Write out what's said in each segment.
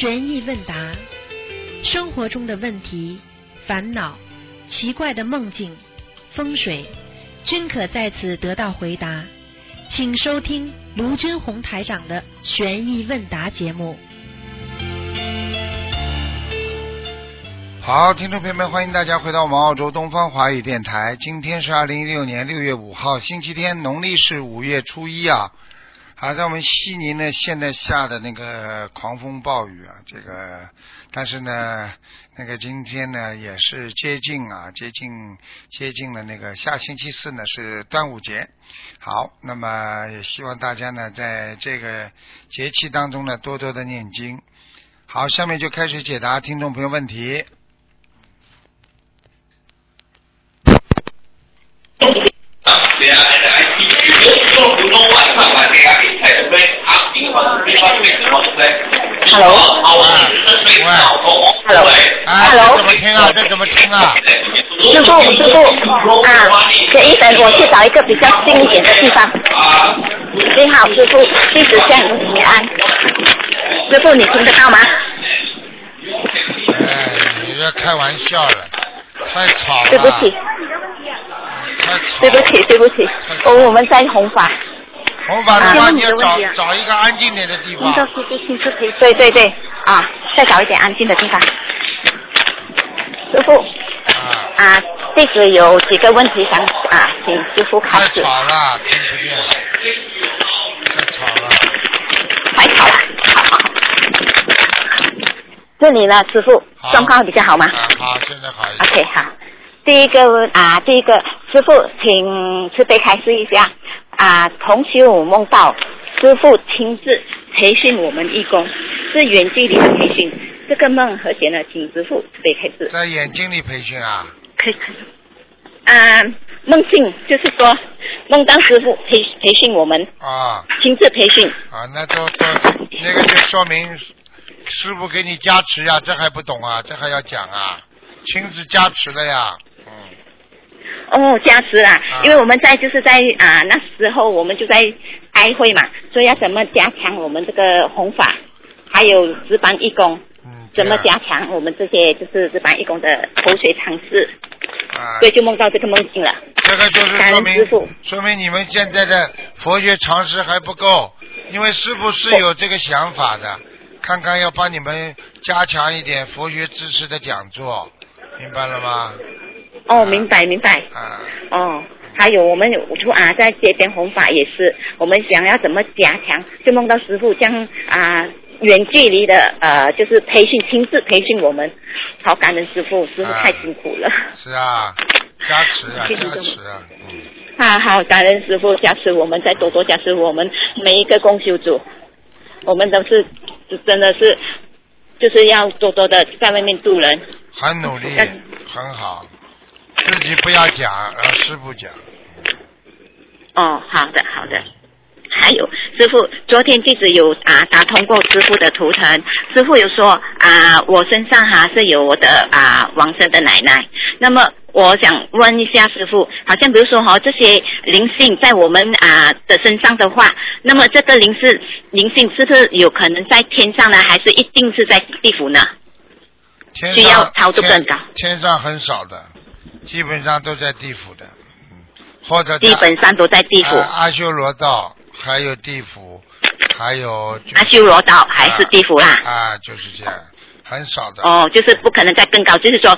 悬疑问答，生活中的问题、烦恼、奇怪的梦境、风水，均可在此得到回答。请收听卢军红台长的悬疑问答节目。好，听众朋友们，欢迎大家回到我们澳洲东方华语电台。今天是二零一六年六月五号，星期天，农历是五月初一啊。好，在我们悉尼呢，现在下的那个狂风暴雨啊，这个，但是呢，那个今天呢也是接近啊，接近接近了那个下星期四呢是端午节。好，那么也希望大家呢在这个节气当中呢多多的念经。好，下面就开始解答听众朋友问题。对啊，怎么听啊？这怎么听啊？师傅，师傅啊，可以等，我去找一个比较近一点的地方。啊，你好，师傅，弟子向您请安。师傅，你听得到吗？哎，你这开玩笑了，太吵了。对不起。对不起，对不起，哦，我们在弘法。红法的啊话，你要找找一个安静点的地方听。到师傅亲自陪。对对对，啊，再找一点安静的地方。师傅啊，啊，弟子有几个问题想啊，请师傅开太始。吵了，听不见。太吵了。太吵了。好这里呢，师傅状况比较好吗？啊，好，现在好一点。OK，好。第一个啊，第一个师傅，请慈悲开示一下啊。同修我梦到师傅亲自培训我们义工，是远距离的培训。这个梦和解呢，请师傅慈悲开示。在眼睛里培训啊，可以可以。啊，梦境就是说梦到师傅培培训我们，啊亲自培训。啊，那就都那个就说明师傅给你加持呀，这还不懂啊？这还要讲啊？亲自加持了呀，嗯，哦，加持啊啊，因为我们在就是在啊那时候我们就在开会嘛，所以要怎么加强我们这个弘法，还有值班义工，嗯，怎么加强我们这些就是值班义工的口水常识，啊？所以就梦到这个梦境了。这个就是说明说明你们现在的佛学常识还不够，因为师傅是有这个想法的，看看要帮你们加强一点佛学知识的讲座，明白了吗？哦，明白明白。啊，哦，还有我们有出啊，在街边弘法也是，我们想要怎么加强，就梦到师傅将啊远距离的呃，就是培训，亲自培训我们，好感恩师傅，师傅啊太辛苦了。是啊，加持啊，加持啊，嗯，啊，好，感恩师傅加持我们，再多多加持我们每一个共修组，我们都是真的是就是要多多的在外面度人。很努力，很好，自己不要讲，让师傅讲。哦，好的好的。还有师傅，昨天弟子有啊打通过师傅的图腾，师傅有说啊我身上哈、是有我的啊王生的奶奶。那么我想问一下师傅，好像比如说哈、这些灵性在我们啊的身上的话，那么这个灵是灵性是不是有可能在天上呢，还是一定是在地府呢？天需要上超度更高天天上很少的，基本上都在地府的，嗯，或者基本上都在地府，啊阿修罗道，还有地府，还有就阿修罗道还是地府啦？啊，就是这样，很少的。哦，就是不可能再更高，就是说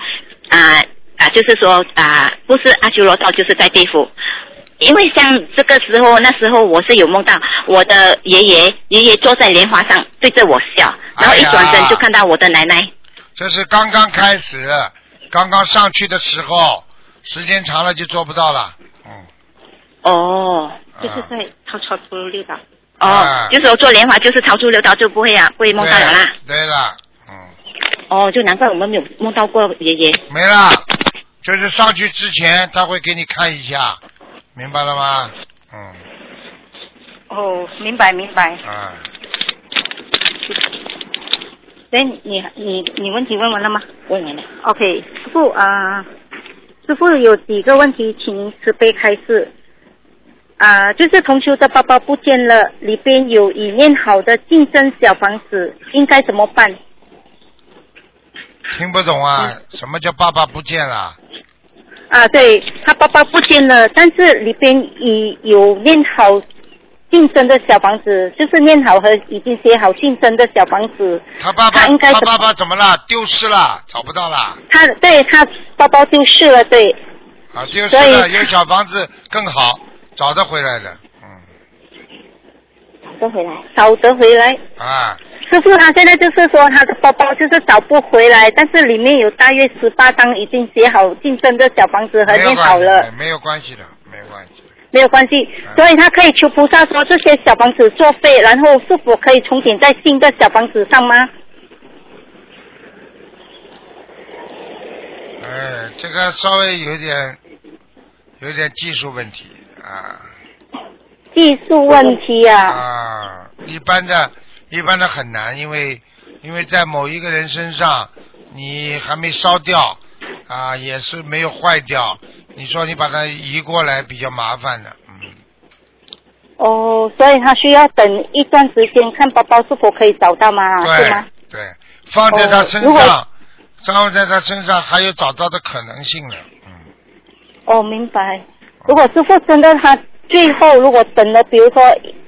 啊啊，就是说啊，不是阿修罗道，就是在地府。因为像这个时候，那时候我是有梦到我的爷爷，爷爷坐在莲花上对着我笑，然后一转身就看到我的奶奶。这是刚刚开始，刚刚上去的时候，时间长了就做不到了。嗯，哦，就是在超超出六道。啊哦，就是说做莲花就是超出六道就不会啊，不会梦到了啦。对对了，嗯，哦，就难怪我们没有梦到过爷爷。没了，就是上去之前他会给你看一下，明白了吗？嗯，哦，明白明白。啊，哎，你你你问题问完了吗？问完了。OK，师傅啊、师傅有几个问题，请您慈悲开示。啊、就是同修的包包不见了，里边有已念好的竞争小房子，应该怎么办？听不懂啊？什么叫爸爸不见了？啊，对他爸爸不见了，但是里边已有念好竞争的小房子，就是念好和已经写好竞争的小房子。他爸爸他应该他爸爸怎么了？丢失了，找不到了。他对他包包丢失了，对，啊，丢失了，以有小房子更好，找得回来的。嗯，找得回来。找得回来。啊，师傅他现在就是说他的包包就是找不回来，但是里面有大约十八张已经写好竞争的小房子和念好了系，，没有关系的，没有关系的。没有关系，嗯。所以他可以求菩萨说这些小房子作废，然后是否可以重点在新的小房子上吗？哎，这个稍微有点有点技术问题啊。技术问题啊，啊，一般的一般的很难，因为因为在某一个人身上，你还没烧掉啊，也是没有坏掉，你说你把它移过来比较麻烦的，嗯，哦，所以他需要等一段时间看包包是否可以找到吗？对吗对？对，放在他身上，放在他身上还有找到的可能性呢，嗯。哦，明白。如果师傅真的他最后如果等了，比如说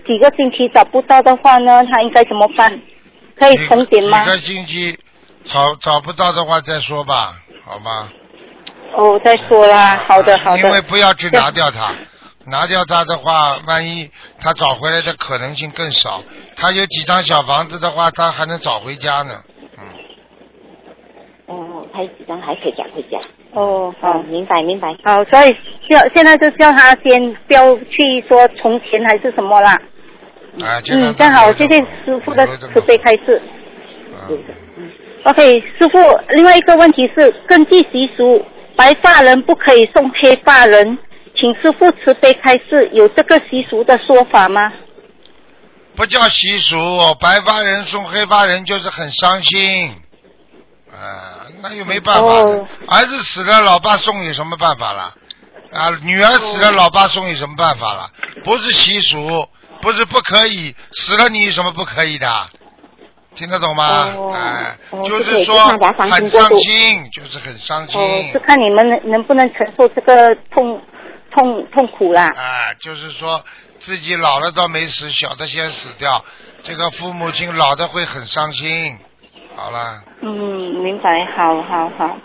几个星期找不到的话呢，他应该怎么办？可以重点吗几？个星期找找不到的话再说吧，好吧？哦，再说啦。好的，好的。因为不要去拿掉它，拿掉它的话，万一他找回来的可能性更少。他有几张小房子的话，他还能找回家呢。嗯，哦，还有几张还可以找回家。哦，好哦，。明白明白。好，所以叫现在就叫他先不要去说从前还是什么啦。啊，就让嗯，正好，谢谢师傅的慈悲开示。嗯 OK，师傅，另外一个问题是，根据习俗，白发人不可以送黑发人，请师傅慈悲开示，有这个习俗的说法吗？不叫习俗，白发人送黑发人就是很伤心。啊，那又没办法。哦儿子死了，老爸送有什么办法了？啊，女儿死了，老爸送有什么办法了？不是习俗，不是不可以，死了你有什么不可以的？听得懂吗？哦哎，哦就是说很伤心，就是很伤心。哦，是看你们能能不能承受这个痛痛痛苦啦。啊，就是说自己老了倒没死，小的先死掉，这个父母亲老的会很伤心。好了，嗯，明白，好好好。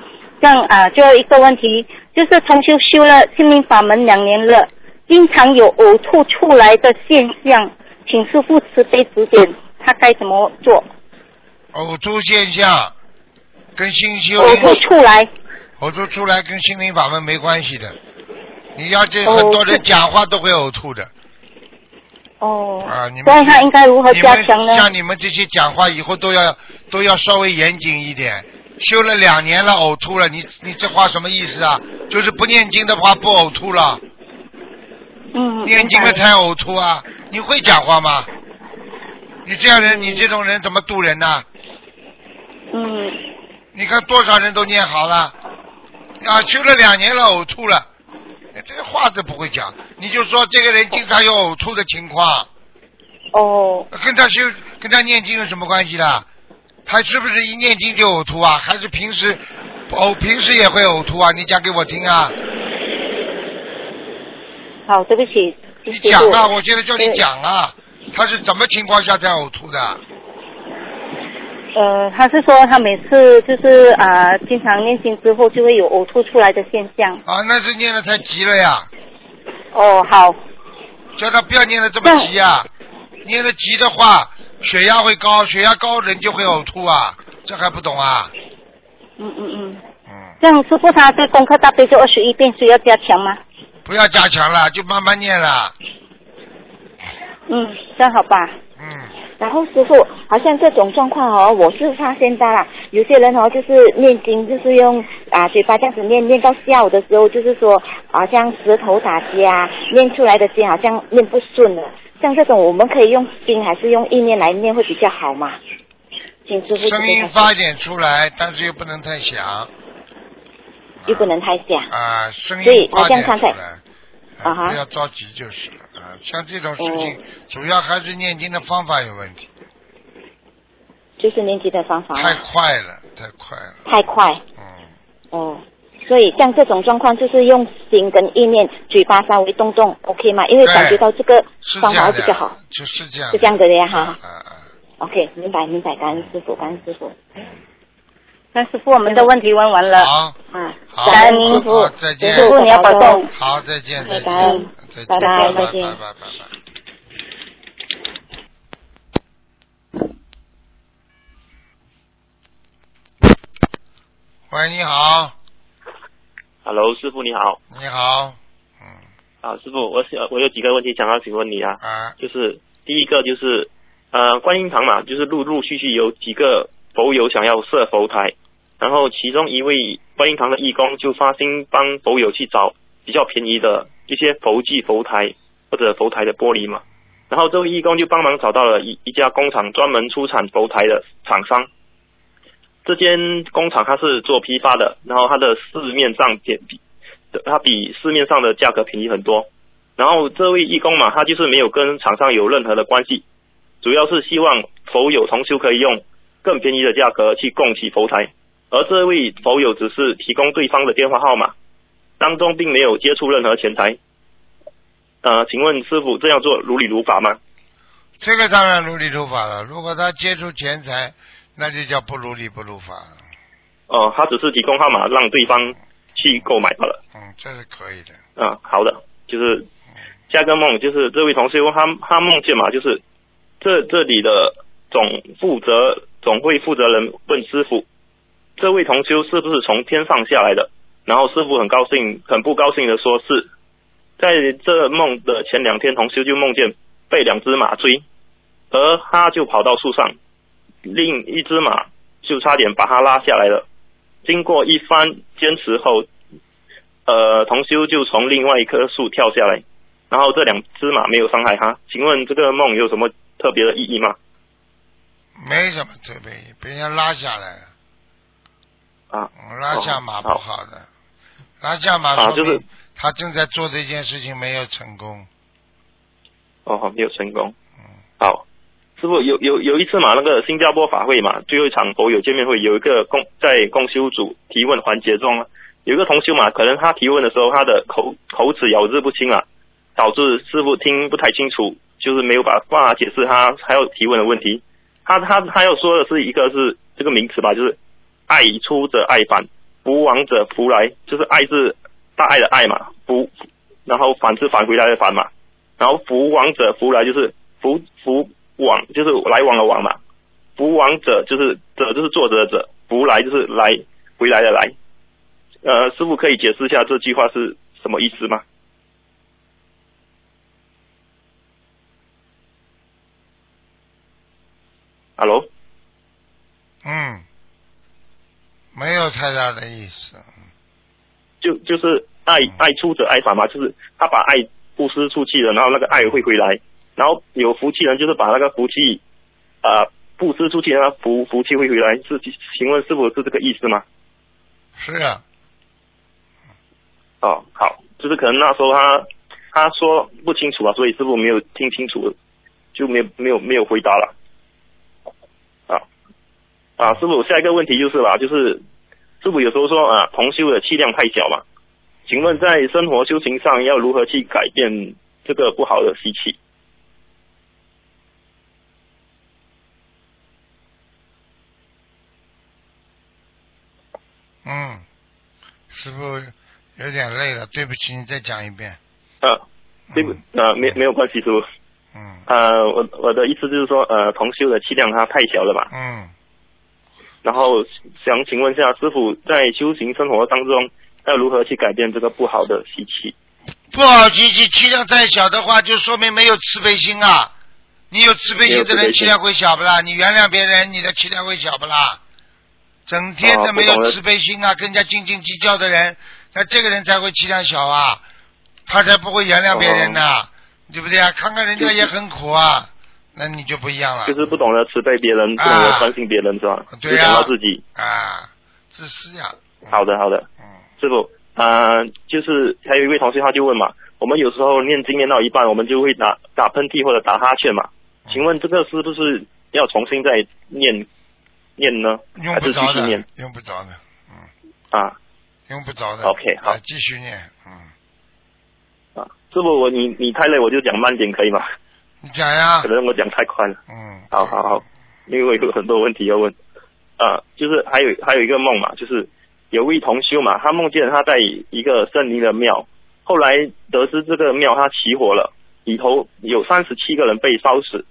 这样啊，最后一个问题就是同修修了心灵法门两年了，经常有呕吐出来的现象，请师傅慈悲指点，他该怎么做？呕吐现象跟心修呕吐，出来，呕吐出来跟心灵法门没关系的。你要这哦很多人是讲话都会呕吐的哦，啊！你们所以他应该如何加强呢？像你们这些讲话以后都要都要稍微严谨一点。修了两年了，呕吐了，你你这话什么意思啊？就是不念经的话不呕吐了，嗯，念经了明白才呕吐啊！你会讲话吗？你这样人，你这种人怎么渡人呢？嗯，你看多少人都念好了，啊，修了两年了，呕吐了，哎这话都不会讲，你就说这个人经常有呕吐的情况，哦，跟他修跟他念经有什么关系的？他是不是一念经就呕吐啊？还是平时呕平时也会呕吐啊？你讲给我听啊！好，对不起，你讲啊！我现在叫你讲啊！他是怎么情况下才呕吐的？呃，他是说他每次就是啊、经常念经之后就会有呕吐出来的现象。啊，那是念的太急了呀！哦，好，叫他不要念的这么急呀、念的急的话，血压会高，血压高人就会呕吐啊，这还不懂啊？嗯嗯嗯。嗯，这样师傅他对功课大悲咒二十一遍需要加强吗？不要加强了，就慢慢念了。嗯，这样好吧。嗯，然后师傅，好像这种状况哦，我是发现到了，有些人哦，就是念经，就是用啊嘴巴这样子念，念到下午的时候，就是说好像石头打结啊，念出来的经好像念不顺了。像这种，我们可以用心还是用意念来念会比较好嘛？请师傅声音发一点出来，但是又不能太响。又不能太响。啊，声音发点出好像刚才来，啊哈不要着急就是了。啊，像这种事情哦，主要还是念经的方法有问题。就是念经的方法太，快了，太快了，太快。嗯，哦。所以像这种状况，就是用心跟意念，嘴巴稍微动动，OK 吗？因为感觉到这个方法会比较好，，就是这样，是这样的呀哈。啊啊，OK，明白明白，感恩师傅，感恩师傅。那师傅，我们的问题问完了。好，嗯，好，感恩师傅，再见，师傅你要保重。好，再见，再见，感恩再见，拜拜拜再见。拜拜拜拜。喂，你好，Hello，师傅你好。你好，嗯，啊，师傅，我想我有几个问题想要请问你啊，啊，就是第一个就是呃观音堂嘛，就是陆陆续续有几个佛友想要设佛台，然后其中一位观音堂的义工就发心帮佛友去找比较便宜的一些佛具佛台或者佛台的玻璃嘛，然后这位义工就帮忙找到了一一家工厂专门出产佛台的厂商。这间工厂它是做批发的，然后它的市面上便比它比市面上的价格便宜很多。然后这位义工嘛，他就是没有跟厂商有任何的关系，主要是希望佛友同修可以用更便宜的价格去供起佛台，而这位佛友只是提供对方的电话号码，当中并没有接触任何钱财。呃，请问师傅这样做如理如法吗？这个当然如理如法了。如果他接触钱财，那就叫不如理不如法了。哦、他只是提供号码让对方去购买罢了。嗯，这是可以的。啊，好的，就是下个梦，就是这位同修他他梦见嘛，就是这这里的总负责总会负责人问师傅，这位同修是不是从天上下来的？然后师傅很高兴，很不高兴的说是，在这梦的前两天，同修就梦见被两只马追，而他就跑到树上，另一只马就差点把他拉下来了。经过一番坚持后，呃，同修就从另外一棵树跳下来，然后这两只马没有伤害他。请问这个梦有什么特别的意义吗？没什么特别，被人家拉下来了。啊，嗯拉下马不哦好的，拉下马啊就是他正在做这件事情没有成功。哦，没有成功。嗯，好，师傅有有有一次嘛，那个新加坡法会嘛，最后一场佛友见面会，有一个共在共修组提问环节中，有一个同修嘛，可能他提问的时候他的口口齿咬字不清啊，导致师傅听不太清楚，就是没有办办法解释他还要提问的问题。他他他要说的是一个是这个名词吧，就是爱出者爱返，福往者福来，就是爱是大爱的爱嘛，福，然后返是返回来的返嘛。然后福往者福来就是福福往就是来往的往嘛，福往者就是者就是作者的者，福来就是来回来的来。呃，师傅可以解释一下这句话是什么意思吗？Hello，嗯，没有太大的意思。就就是爱爱出者爱返嘛，就是他把爱布施出去了，然后那个爱会回来，然后有福气人就是把那个福气呃布施出去，然后福福气会回来。是，请问师傅是这个意思吗？是啊，哦，好，就是可能那时候他他说不清楚啊，所以师傅没有听清楚，就没有没有没有回答了。啊啊，师傅，下一个问题就是啦，就是师傅有时候说啊，同修的气量太小嘛，请问在生活修行上要如何去改变这个不好的习气？嗯，师傅有点累了，对不起，你再讲一遍。啊，对不，呃，没没有关系，师傅。嗯呃，我我的意思就是说，呃，同修的气量它太小了嘛，嗯，然后想请问一下师傅，在修行生活当中要如何去改变这个不好的习气？不好习气，气量太小的话，就说明没有慈悲心啊。你有慈悲心的人，气量会小不啦？你原谅别人，你的气量会小不啦？整天的没有慈悲心啊，跟人家斤斤计较的人，那这个人才会气量小啊，他才不会原谅别人呐、哦对不对啊？看看人家也很苦啊，那你就不一样了。就是不懂得慈悲别人，不懂得关心别人，是吧？对呀只想到自己。啊，自私呀、好的，好的，嗯，师傅，呃，就是还有一位同学他就问嘛，我们有时候念经念到一半，我们就会打打喷嚏或者打哈欠嘛，请问这个是不是要重新再念念呢？还是继用不着的续念，用不着的，嗯，啊。用不着的。OK，好。啊继续念，嗯，啊？师傅，我你你太累，我就讲慢点可以吗？你讲呀可，能我讲太宽了。嗯，好好好，因为我有很多问题要问。啊，就是还有还有一个梦嘛，就是有位同修嘛，他梦见他在一个森林的庙，后来得知这个庙他起火了，里头有三十七个人被烧死，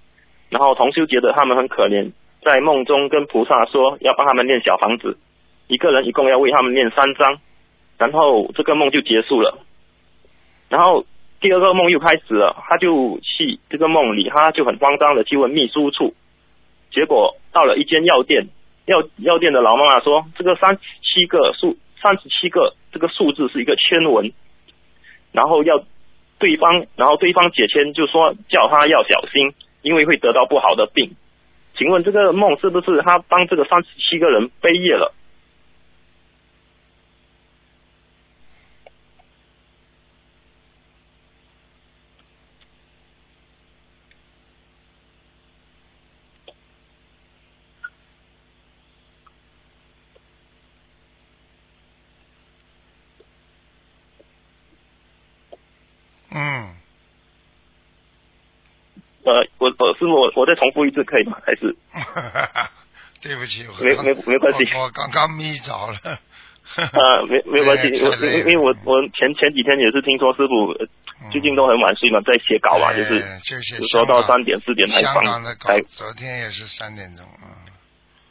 然后同修觉得他们很可怜，在梦中跟菩萨说要帮他们念小房子，一个人一共要为他们念三章，然后这个梦就结束了。然后第二个梦又开始了，他就去这个梦里，他就很慌张的去问秘书处，结果到了一间药店，药药店的老妈妈说，这个三十七个数，三十七个这个数字是一个签文，然后要对方，然后对方解签就说叫他要小心，因为会得到不好的病。请问这个梦是不是他帮这个三十七个人背业了？嗯，呃，我我师傅，我我再重复一次可以吗？还是 对不起，我没没没关系我我刚刚眯着了。啊，没没关系，因为我我前前几天也是听说师傅最近都很晚睡嘛，在写稿嘛，就是哎就写有时候到三点四点才香放才，昨天也是三点钟，嗯，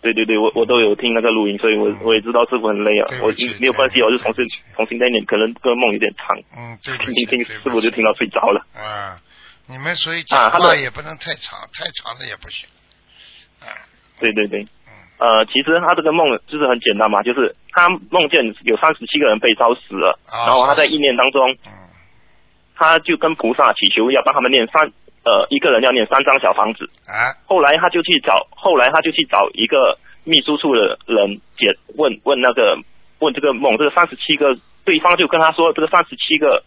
对对对，我我都有听那个录音，所以我嗯我也知道师傅很累啊我起没有关系，我就重新重新再念，可能这个梦有点长，嗯，对听，听听师傅就听到睡着了。啊，你们所以啊讲话也不能太长，太长的也不行。啊，对对对。嗯，呃，其实他这个梦就是很简单嘛，就是他梦见有三十七个人被烧死了，啊然后他在意念当中，嗯。他就跟菩萨祈求要帮他们念三呃一个人要念三张小房子，啊，后来他就去找，后来他就去找一个秘书处的人解问问那个问这个梦，这个三十七个，对方就跟他说这个三十七个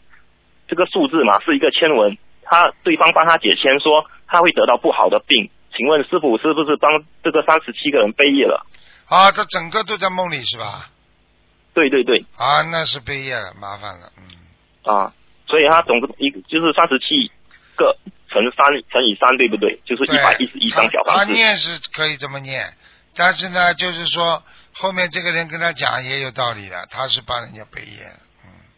这个数字嘛是一个千文，他对方帮他解签说他会得到不好的病，请问师傅是不是帮这个三十七个人背业了？啊，他整个都在梦里是吧？对对对啊，那是背业了，麻烦了，嗯，啊，所以他总共一就是三十七个乘三乘以三，对不对？就是一百一十一张小他他房子。念是可以这么念，但是呢，就是说后面这个人跟他讲也有道理的，他是帮人家背业，嗯，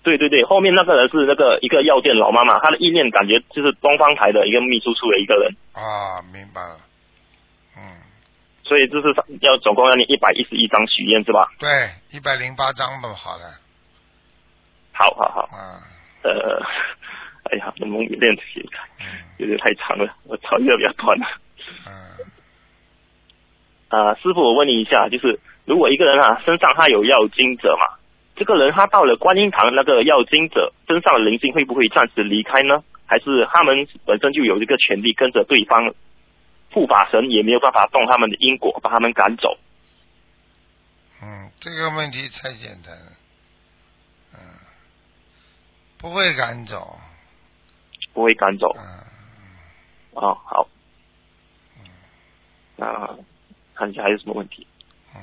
对对对，后面那个人是那个一个药店老妈妈，她的意念感觉就是东方台的一个秘书处的一个人，啊，明白了，嗯，所以就是要总共要你一百一十一张许愿是吧？对，一百零八张吧，好了，好好好，嗯，呃，哎呀，能不能有点嗯。有点太长了，我草约比较短了。嗯，啊，师傅，我问你一下，就是如果一个人啊身上他有药精者嘛，这个人他到了观音堂那个要精者身上的灵性会不会暂时离开呢？还是他们本身就有这个权利跟着对方？护法神也没有办法动他们的因果，把他们赶走。嗯，这个问题太简单了，嗯，不会赶走，不会赶走。嗯，哦，好。嗯那看一下还有什么问题？嗯，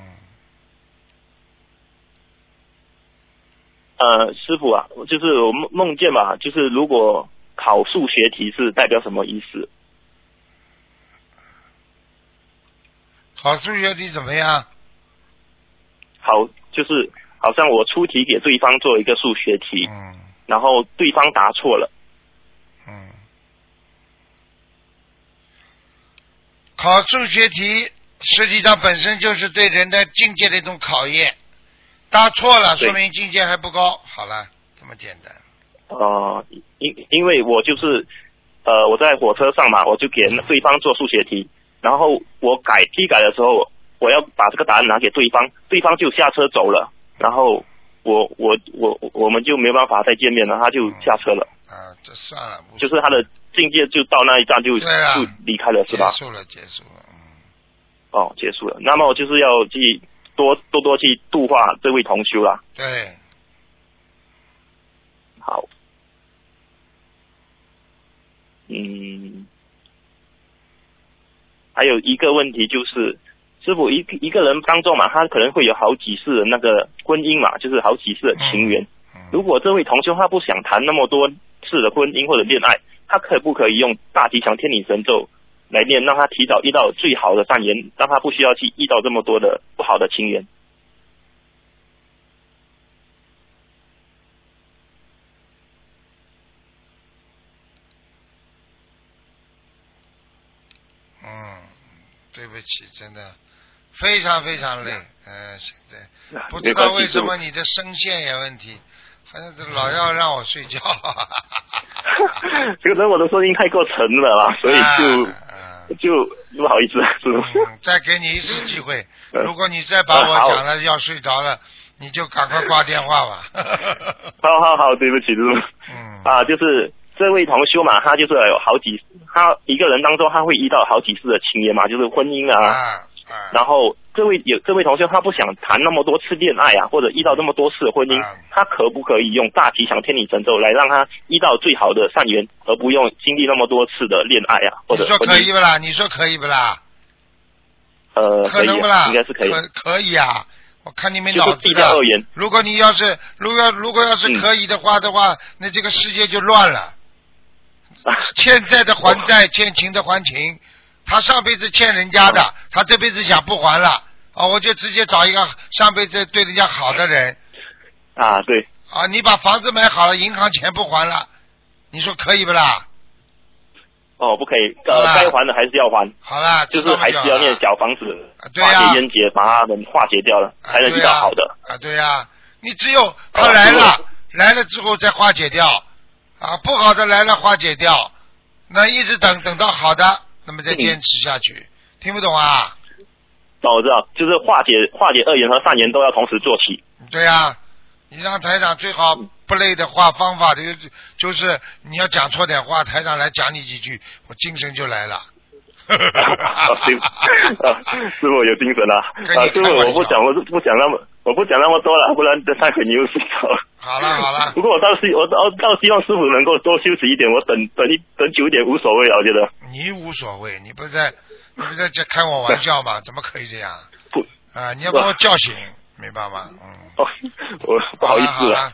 呃，师傅啊，就是我梦梦见嘛，就是如果考数学题是代表什么意思？考数学题怎么样？好，就是好像我出题给对方做一个数学题，嗯然后对方答错了，嗯，考数学题实际上本身就是对人的境界的一种考验，答错了说明境界还不高。好了，这么简单。呃，因因为我就是呃我在火车上嘛，我就给对方做数学题，然后我改批改的时候，我要把这个答案拿给对方，对方就下车走了，然后我我我我们就没办法再见面了，他就下车了，啊，这算了，就是他的境界就到那一站就就离开了，是吧？结束了，结束了。嗯，哦，结束了。那么我就是要去多多多去度化这位同修啦。对，好，嗯，还有一个问题就是，师傅一一个人当中嘛，他可能会有好几世的那个婚姻嘛，就是好几世的情缘。嗯如果这位同修他不想谈那么多次的婚姻或者恋爱，他可不可以用大吉祥天女神咒来念，让他提早遇到最好的善缘，让他不需要去遇到这么多的不好的情缘？嗯，对不起，真的非常非常累。嗯，现在不知道为什么你的声线有问题，好像是老要让我睡觉。可能我的声音太过沉了啦，所以就、啊就不好意思，师傅。嗯，再给你一次机会，嗯如果你再把我好讲了要睡着了，你就赶快挂电话吧。好好好，对不起，师傅。嗯，啊，就是这位同修嘛，他就是有好几，他一个人当中他会遇到好几次的情缘嘛，就是婚姻啊，然后这位有这位同学他不想谈那么多次恋爱啊，或者遇到那么多次的婚姻，啊他可不可以用大吉祥天女神咒来让他遇到最好的善缘，而不用经历那么多次的恋爱啊，或你说？可以不啦？你说可以不啦？呃，可能不啦？应该是可以。可可以啊。我看你没就是脑子的。如果你要是如果如果要是嗯可以的话的话，那这个世界就乱了。欠债的还债，欠情的还情。他上辈子欠人家的，他这辈子想不还了，啊，我就直接找一个上辈子对人家好的人，啊，对，啊，你把房子买好了，银行钱不还了，你说可以不啦？哦，不可以，好啦，呃该还的还是要还，好啦，就是还是要念小房子啊，对呀化解冤结，把他们化解掉了，啊才能遇到好的。对呀啊，对呀、你只有他来了，来了之后再化解掉，啊，不好的来了化解掉，那一直等等到好的，那么再嗯坚持下去，听不懂啊？哦，我知道，就是化解化解恶言和善言都要同时做起。对呀、你让台长最好不累的话，方法的就是就是你要讲错点话，台长来讲你几句，我精神就来了。啊，师傅，啊师傅有精神了。跟你啊，师傅，我不讲，我不讲那么，我不讲那么多了，不然等待会你又睡着了。好了好了不过我倒是我倒倒希望师傅能够多休息一点，我等等一等久一点无所谓啊，我觉得。你无所谓，你不是在你不是在这开我玩笑吗？怎么可以这样？不，啊，你要把我叫醒，明白吗？嗯。哦，我不好意思了。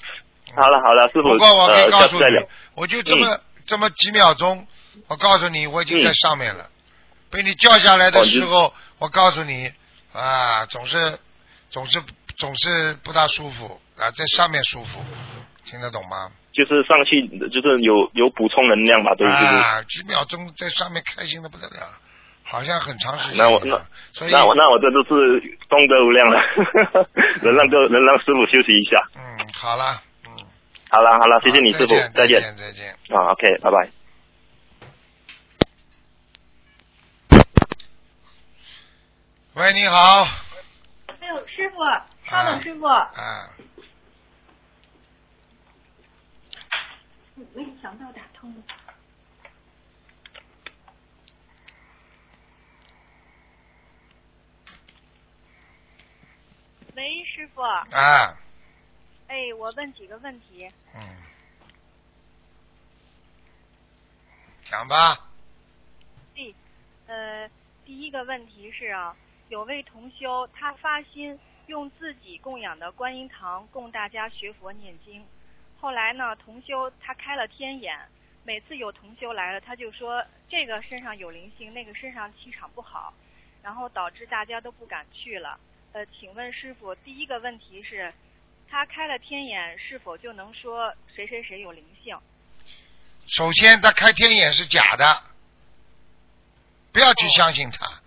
好了。好了师傅，不过我可呃以告诉你我就这么、这么几秒钟，我告诉你，我已经在上面了。被你叫下来的时候，我告诉你啊，总是总是总是不大舒服啊，在上面舒服，听得懂吗？就是上去就是有有补充能量吧，对，不对。啊，几秒钟在上面开心的不得了，好像很长时间那我那所以那我那我这都是功德无量了，能让个能让师傅休息一下。嗯，好了，嗯，好了好了，谢谢你师傅，再。见再见。啊，OK，拜拜。喂，你好，哎呦，师傅，稍等，师傅，啊，没想到打通了。喂，师傅，啊，哎，我问几个问题。嗯，讲吧，哎，呃，第一个问题是啊，有位同修他发心用自己供养的观音堂供大家学佛念经，后来呢，同修他开了天眼，每次有同修来了，他就说这个身上有灵性，那个身上气场不好，然后导致大家都不敢去了。呃，请问师傅，第一个问题是，他开了天眼，是否就能说谁谁谁有灵性？首先，他开天眼是假的，不要去相信他。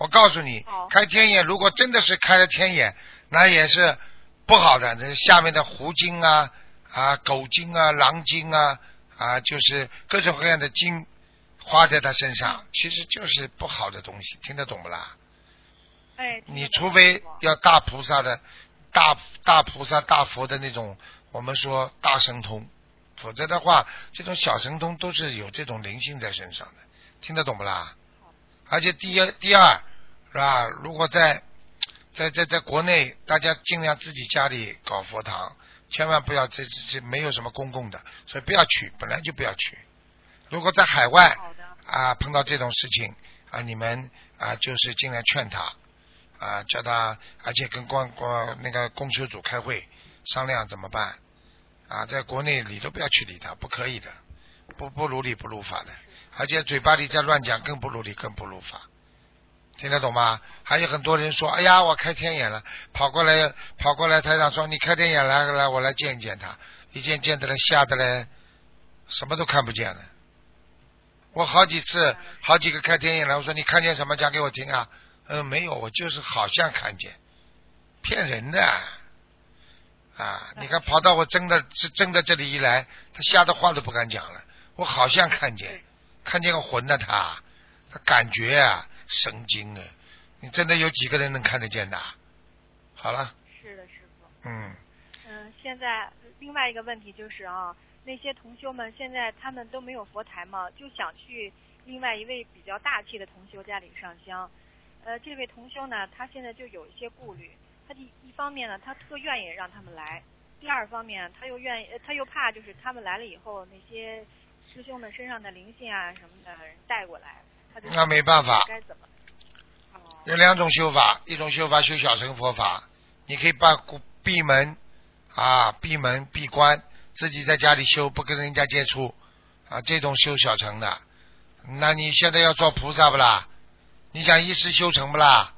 我告诉你哦，开天眼如果真的是开了天眼，那也是不好的。那下面的狐精啊、啊狗精啊、狼精啊啊，就是各种各样的精花在他身上，其实就是不好的东西，听得懂不啦？哎，你除非要大菩萨的、大大菩萨、大佛的那种，我们说大神通，否则的话，这种小神通都是有这种灵性在身上的，听得懂不啦？而且第一，第二是吧？如果在在在在国内，大家尽量自己家里搞佛堂，千万不要这这这没有什么公共的，所以不要去，本来就不要去。如果在海外，啊碰到这种事情啊，你们啊就是尽量劝他，啊，叫他，而且跟光光那个供修组开会商量怎么办啊，在国内理都不要去理他，不可以的，不不如理不如法的，而且嘴巴里再乱讲更不如理更不如法。听得懂吗？还有很多人说：“哎呀，我开天眼了，跑过来，跑过来，台长说你开天眼来来，我来见一见他，一见见的嘞，吓得嘞，什么都看不见了。我好几次，好几个开天眼了，我说你看见什么？讲给我听啊。嗯，没有，我就是好像看见，骗人的啊！你看跑到我真的是真的这里一来，他吓得话都不敢讲了。我好像看见，看见个魂了他，他感觉啊。神经啊！你真的有几个人能看得见的？好了。是的，师傅。嗯。嗯，现在另外一个问题就是啊，那些同修们现在他们都没有佛台嘛，就想去另外一位比较大气的同修家里上香。呃，这位同修呢，他现在就有一些顾虑。他第一方面呢，他特愿意让他们来；第二方面，他又愿意，他又怕就是他们来了以后，那些师兄们身上的灵性啊什么的带过来。那没办法，有两种修法，一种修法修小乘佛法，你可以把闭门啊闭门闭关，自己在家里修，不跟人家接触啊，这种修小乘的。那你现在要做菩萨不啦？你想一世修成不啦？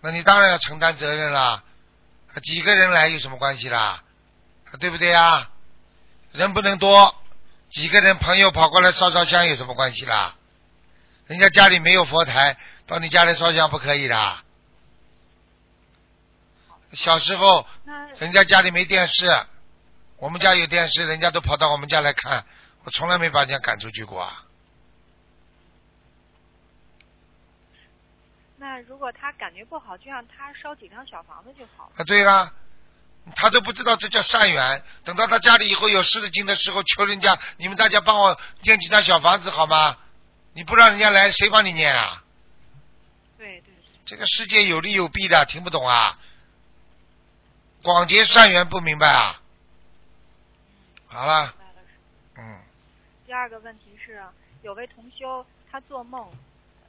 那你当然要承担责任了。几个人来有什么关系啦？对不对呀？人不能多，几个人朋友跑过来烧烧香有什么关系啦？人家家里没有佛台，到你家里烧香不可以的。小时候，人家家里没电视，我们家有电视，人家都跑到我们家来看，我从来没把人家赶出去过啊。那如果他感觉不好，就让他烧几张小房子就好了。啊，对啊，他都不知道这叫善缘。等到他家里以后有事情的时候，求人家，你们大家帮我建几张小房子好吗？你不让人家来，谁帮你念啊？对对。这个世界有利有弊的，听不懂啊？广结善缘不明白啊？好了。嗯。第二个问题是，有位同修他做梦，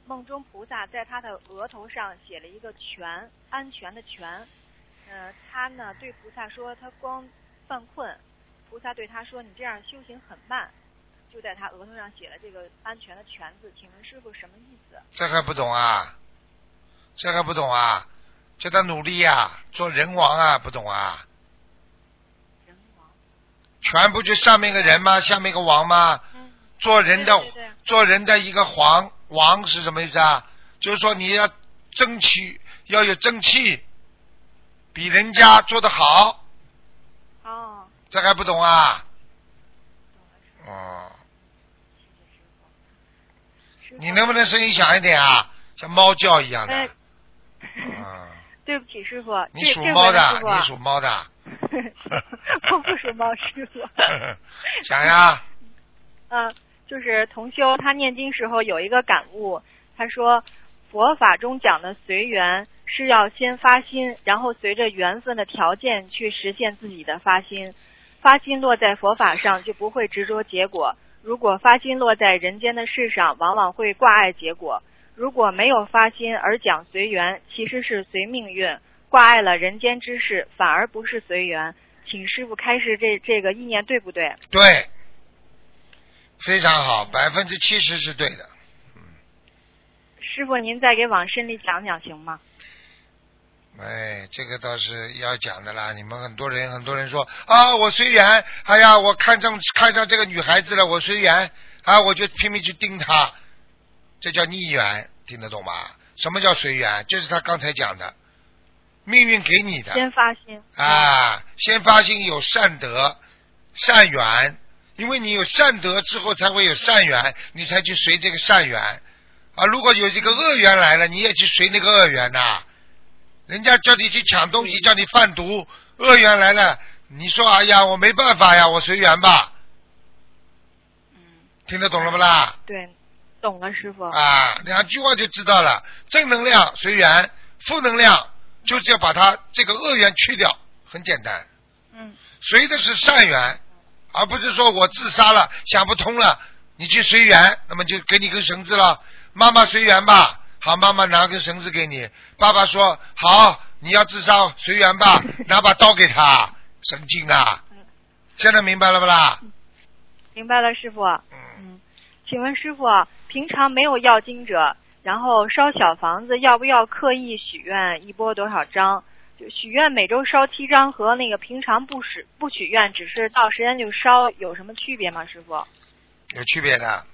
梦中菩萨在他的额头上写了一个“全”，安全的“全”。呃，他呢对菩萨说他光犯困，菩萨对他说你这样修行很慢。就在他额头上写了这个“安全”的“全”字，请问师傅什么意思？这还不懂啊？这还不懂啊？叫他努力呀，做人王啊，不懂啊？人王。全不就上面一个人吗？下面一个王吗？嗯。做人的，做人的一个皇王是什么意思啊？就是说你要争取，要有争气，比人家做得好。哦。这还不懂啊？哦。你能不能声音响一点啊？像猫叫一样的。嗯。对不起，师傅。你属猫的，你属猫的。我不属猫，师傅。讲呀。嗯，就是同修他念经时候有一个感悟，他说佛法中讲的随缘是要先发心，然后随着缘分的条件去实现自己的发心，发心落在佛法上就不会执着结果。如果发心落在人间的事上，往往会挂碍结果；如果没有发心而讲随缘，其实是随命运，挂碍了人间之事，反而不是随缘。请师傅开示，这这个意念对不对？对，非常好，百分之七十是对的。嗯。师傅，您再给往深里讲讲行吗？哎，这个倒是要讲的啦。你们很多人，很多人说啊，我随缘。哎呀，我看上看上这个女孩子了，我随缘啊，我就拼命去盯她，这叫逆缘，听得懂吗？什么叫随缘？就是他刚才讲的，命运给你的。先发心啊，先发心有善德、善缘，因为你有善德之后才会有善缘，你才去随这个善缘啊。如果有这个恶缘来了，你也去随那个恶缘呐。人家叫你去抢东西，叫你贩毒，恶缘来了，你说哎呀，我没办法呀，我随缘吧。嗯。听得懂了不啦？对，懂了，师傅。啊，两句话就知道了。正能量随缘，负能量就是要把它这个恶缘去掉，很简单。嗯。随的是善缘，而不是说我自杀了想不通了，你去随缘，那么就给你根绳子了。妈妈随缘吧。好，妈妈拿根绳子给你。爸爸说好，你要自杀随缘吧，拿把刀给他，神经啊！现在明白了不啦？明白了，师傅。嗯，嗯，请问师傅，平常没有要经者，然后烧小房子，要不要刻意许愿一波多少张？就许愿每周烧七张和那个平常不许不许愿，只是到时间就烧，有什么区别吗？师傅？有区别的。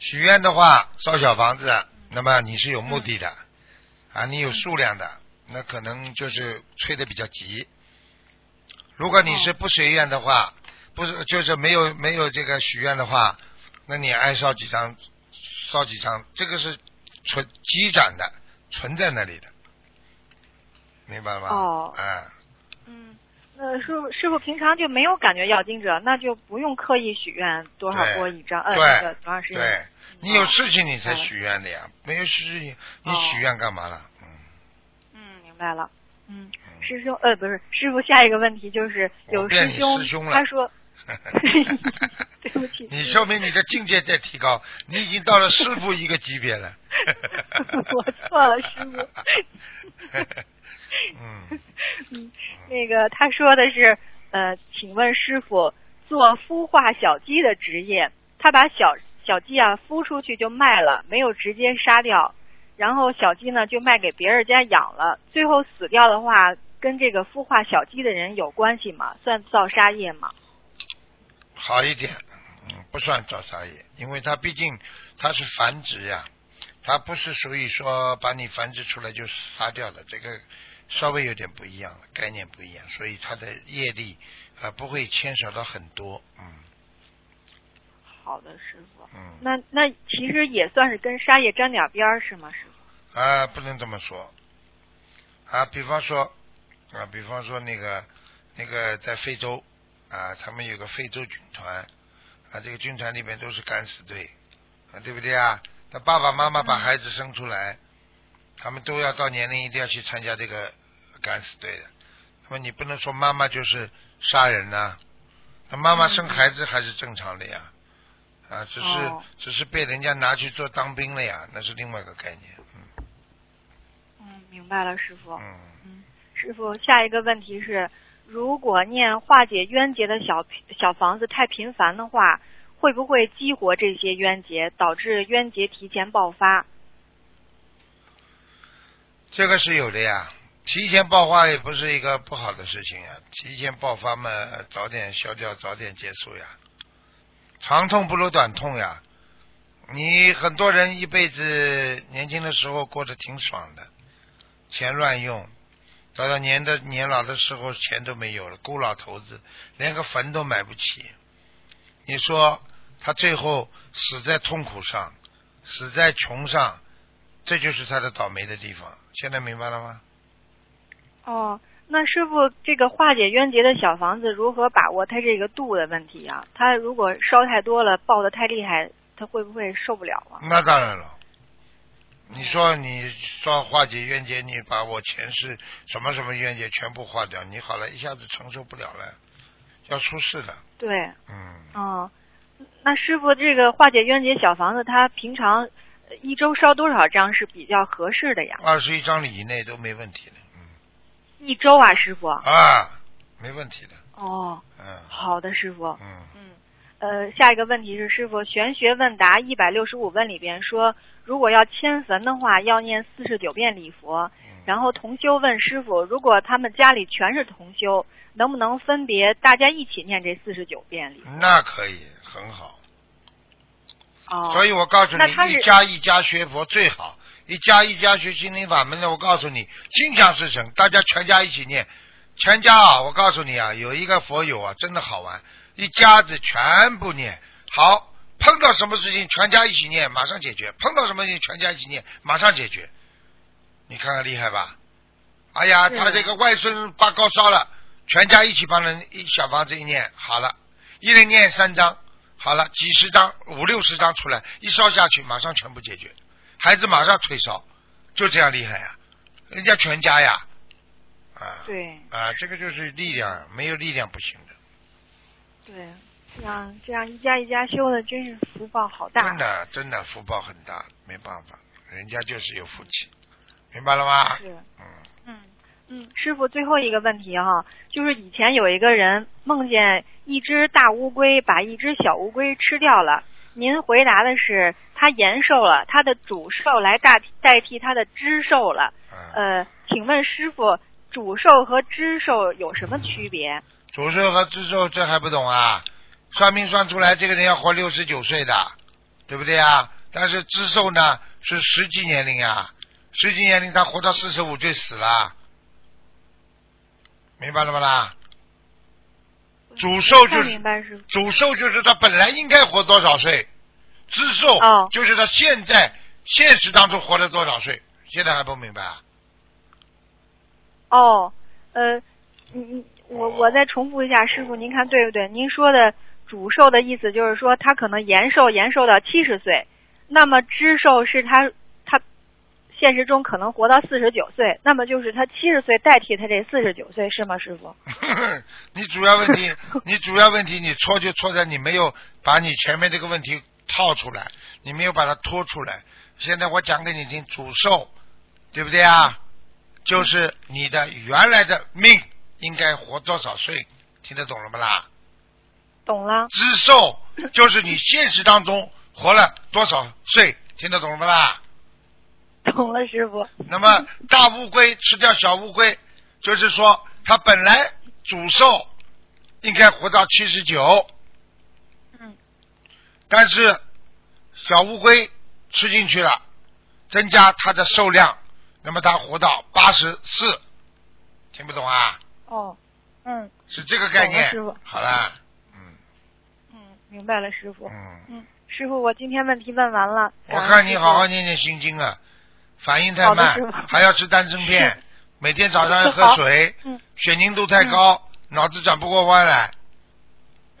许愿的话，烧小房子，那么你是有目的的，啊，你有数量的，那可能就是催的比较急。如果你是不随愿的话，不是就是没有没有这个许愿的话，那你爱烧几张烧几张，这个是存积攒的，存在那里的，明白吗？哦。哎，嗯，那师傅师傅平常就没有感觉要经者，那就不用刻意许愿多少对波一张，呃，对那个多长时间？对，你有事情你才许愿的呀，没有事情你哦许愿干嘛了？嗯，嗯，明白了。嗯，师兄，呃，不是师傅，下一个问题就是有师兄师兄了他说 对不起，你说明你的境界在提高，你已经到了师傅一个级别了。我错了，师傅。嗯，嗯，那个他说的是，呃，请问师傅，做孵化小鸡的职业，他把小小鸡啊孵出去就卖了，没有直接杀掉，然后小鸡呢就卖给别人家养了，最后死掉的话，跟这个孵化小鸡的人有关系吗？算造杀业吗？好一点，嗯，不算造杀业，因为它毕竟它是繁殖呀，它不是属于说把你繁殖出来就杀掉了，这个稍微有点不一样了，概念不一样，所以他的业力啊、呃不会牵扯到很多，嗯好的，师傅。嗯，那那其实也算是跟沙业沾点边儿是吗，师傅？啊，不能这么说啊，比方说啊，比方说那个那个在非洲啊，他们有个非洲军团啊，这个军团里面都是敢死队啊，对不对啊？那爸爸妈妈把孩子生出来，他们都要到年龄一定要去参加这个敢死队的。那么你不能说妈妈就是杀人呐、那妈妈生孩子还是正常的呀，啊，只是、哦只是被人家拿去做当兵了呀，那是另外一个概念，嗯嗯，明白了，师傅。嗯。嗯，师傅，下一个问题是，如果念化解冤结的小小房子太频繁的话，会不会激活这些冤结，导致冤结提前爆发？这个是有的呀，提前爆发也不是一个不好的事情呀，提前爆发嘛，早点消掉，早点结束呀。长痛不如短痛呀，你很多人一辈子年轻的时候过得挺爽的，钱乱用，到了年的年老的时候钱都没有了，孤老头子连个坟都买不起。你说他最后死在痛苦上，死在穷上，这就是他的倒霉的地方。现在明白了吗？哦，那师傅，这个化解冤结的小房子如何把握它这个度的问题啊？它如果烧太多了，爆的太厉害，它会不会受不了啊？那当然了。你说你说化解冤结，你把我前世什么什么冤结全部化掉，你好了，一下子承受不了了，要出事的。对，嗯，哦，那师傅，这个化解冤结小房子，它平常呃一周烧多少张是比较合适的呀？二十一张里以内都没问题的。嗯一周啊，师傅。啊，没问题的。哦，嗯好的，师傅。嗯，嗯，呃，下一个问题是，师傅，玄学问答一百六十五问里边说，如果要迁坟的话，要念四十九遍礼佛。然后同修问师傅，如果他们家里全是同修，能不能分别大家一起念这四十九遍礼？那可以，很好。哦，所以我告诉你，一家一家学佛最好，一家一家学心灵法门的。我告诉你，心想事成，大家全家一起念，全家啊！我告诉你啊，有一个佛友啊，真的好玩，一家子全部念，好，碰到什么事情全家一起念，马上解决；碰到什么事情全家一起念，马上解决。你看看厉害吧？哎呀，他这个外孙发高烧了，全家一起帮人一小房子一念好了，一人念三张，好了，几十张、五六十张出来，一烧下去，马上全部解决，孩子马上退烧，就这样厉害呀、人家全家呀，啊，对。啊，这个就是力量，没有力量不行的，对，这样这样一家一家修的，真是福报好大。真的真的福报很大，没办法，人家就是有福气，明白了吗？是，嗯，嗯嗯，师傅，最后一个问题哈，就是以前有一个人梦见一只大乌龟把一只小乌龟吃掉了，您回答的是它延寿了，他的主寿来代代替他的支寿了。嗯，呃，请问师傅，主寿和支寿有什么区别？主寿和支寿这还不懂啊？算命算出来，这个人要活六十九岁的，对不对啊？但是支寿呢是实际年龄啊，实际年龄他活到四十五岁死了，明白了吗啦？主寿就是。主寿就是他本来应该活多少岁，支寿哦就是他现在现实当中活了多少岁，现在还不明白啊？哦，呃，你你，我我再重复一下，师傅您看对不对？您说的主寿的意思就是说他可能延寿延寿到七十岁，那么知寿是他他现实中可能活到四十九岁，那么就是他七十岁代替他这四十九岁是吗，师傅？你主要问题，你主要问题，你错就错在你没有把你前面这个问题套出来，你没有把它拖出来。现在我讲给你听，主寿，对不对啊？就是你的原来的命应该活多少岁，听得懂了不啦？懂了。支寿就是你现实当中活了多少岁，听得懂了不啦？懂了，师傅。那么大乌龟吃掉小乌龟，就是说它本来主寿应该活到七十九，嗯，但是小乌龟吃进去了，增加它的寿量，那么它活到八十四，听不懂啊？哦，嗯是这个概念。好了，嗯嗯，明白了，师傅。嗯，嗯，师傅，我今天问题问完了。我看你好好念念心经啊，反应太慢还要吃丹参片，每天早上要喝水，嗯血凝度太高，脑子转不过弯来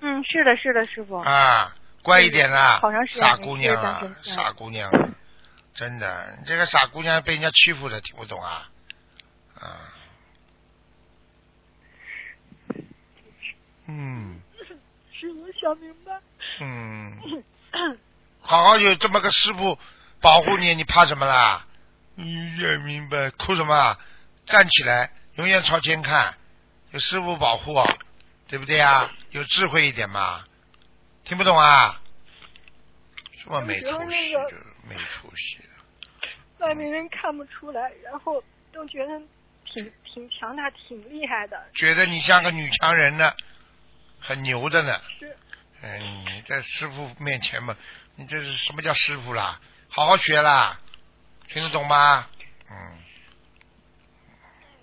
嗯，是的，是的，师傅。啊，乖一点啦好长时，间傻姑娘啊傻姑娘啊，真的，你这个傻姑娘被人家欺负的，听不懂啊，啊，嗯师傅想明白。嗯，好好有这么个师傅保护你，你怕什么啦？你也明白，哭什么啊？站起来，永远朝前看，有师傅保护，对不对啊？有智慧一点嘛，听不懂啊？这么没出息，就是没出息。外面人看不出来，然后都觉得挺挺强大、挺厉害的。觉得你像个女强人呢，很牛的呢。是。嗯，你在师傅面前嘛，你这是什么叫师傅啦？好好学啦，听得懂吗？嗯，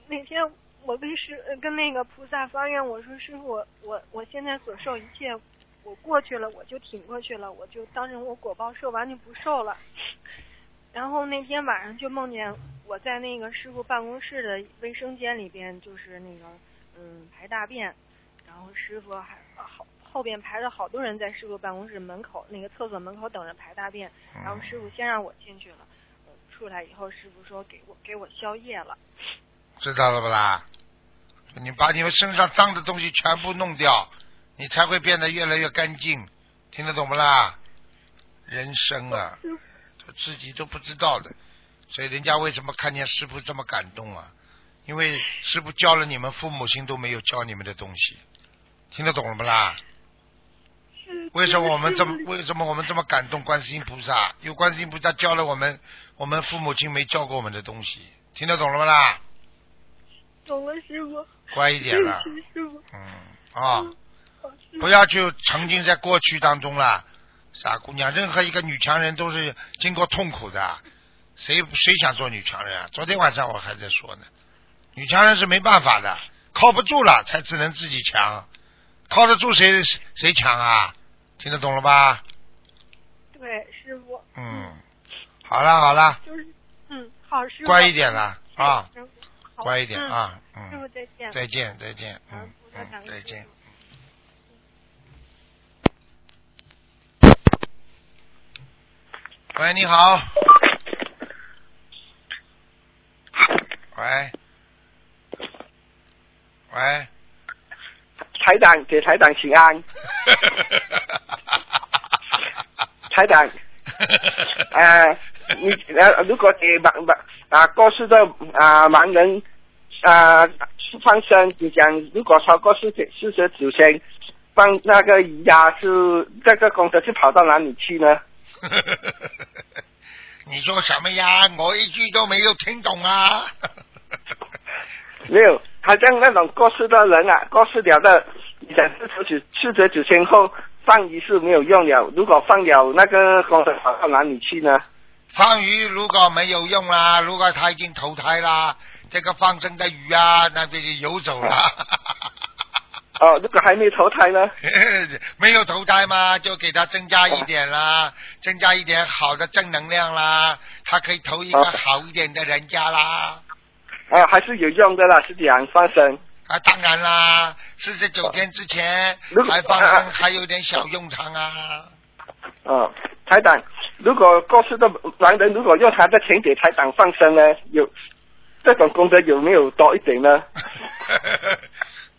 那天我跟师呃跟那个菩萨发愿，我说师傅，我我我现在所受一切，我过去了，我就挺过去了，我就当成我果报受完就不受了。然后那天晚上就梦见我在那个师傅办公室的卫生间里边，就是那个嗯排大便，然后师傅还好后边排着好多人在师傅办公室门口那个厕所门口等着排大便，然后师傅先让我进去了，呃出来以后师傅说给我给我宵夜了。知道了不啦？你把你们身上脏的东西全部弄掉，你才会变得越来越干净，听得懂不啦？人生啊，他自己都不知道的，所以人家为什么看见师傅这么感动啊？因为师傅教了你们父母亲都没有教你们的东西，听得懂了不啦？为什么我们这么为什么我们这么感动观世音菩萨？因为观世音菩萨教了我们我们父母亲没教过我们的东西，听得懂了不啦？懂了，师傅。乖一点了，师傅。嗯啊、不要去沉浸在过去当中了，傻姑娘。任何一个女强人都是经过痛苦的，谁谁想做女强人啊？昨天晚上我还在说呢，女强人是没办法的，靠不住了才只能自己强，靠得住谁谁强啊？听得懂了吧？对，师傅。嗯，好了好了，就是，嗯，好，师傅。乖一点了啊，乖一点啊。嗯啊，师傅嗯，再见。再见再见，嗯，再见恩师傅。喂，你好。喂，喂，台长给台长请安，台长，呃，你呃，如果给盲盲啊过世的啊盲人啊放生，你讲如果超过四十四十九天，放那个鱼呀，是这个功德是跑到哪里去呢？你说什么呀？我一句都没有听懂啊！没有，好像那种过世的人啊，过世了的，你想四十九四十九天后放鱼是没有用了，如果放了那个功德跑到哪里去呢？放鱼如果没有用啦，如果他已经投胎啦，这个放生的鱼啊，那就游走了。哦，如果还没投胎呢？没有投胎嘛，就给他增加一点啦，增加一点好的正能量啦，他可以投一个好一点的人家啦。啊，还是有用的啦，是这样放生。啊，当然啦，四十九天之前还放啊生，还有点小用场啊。哦，台长，如果过世的男人如果用他的钱给台长放生呢，有这种功德有没有多一点呢？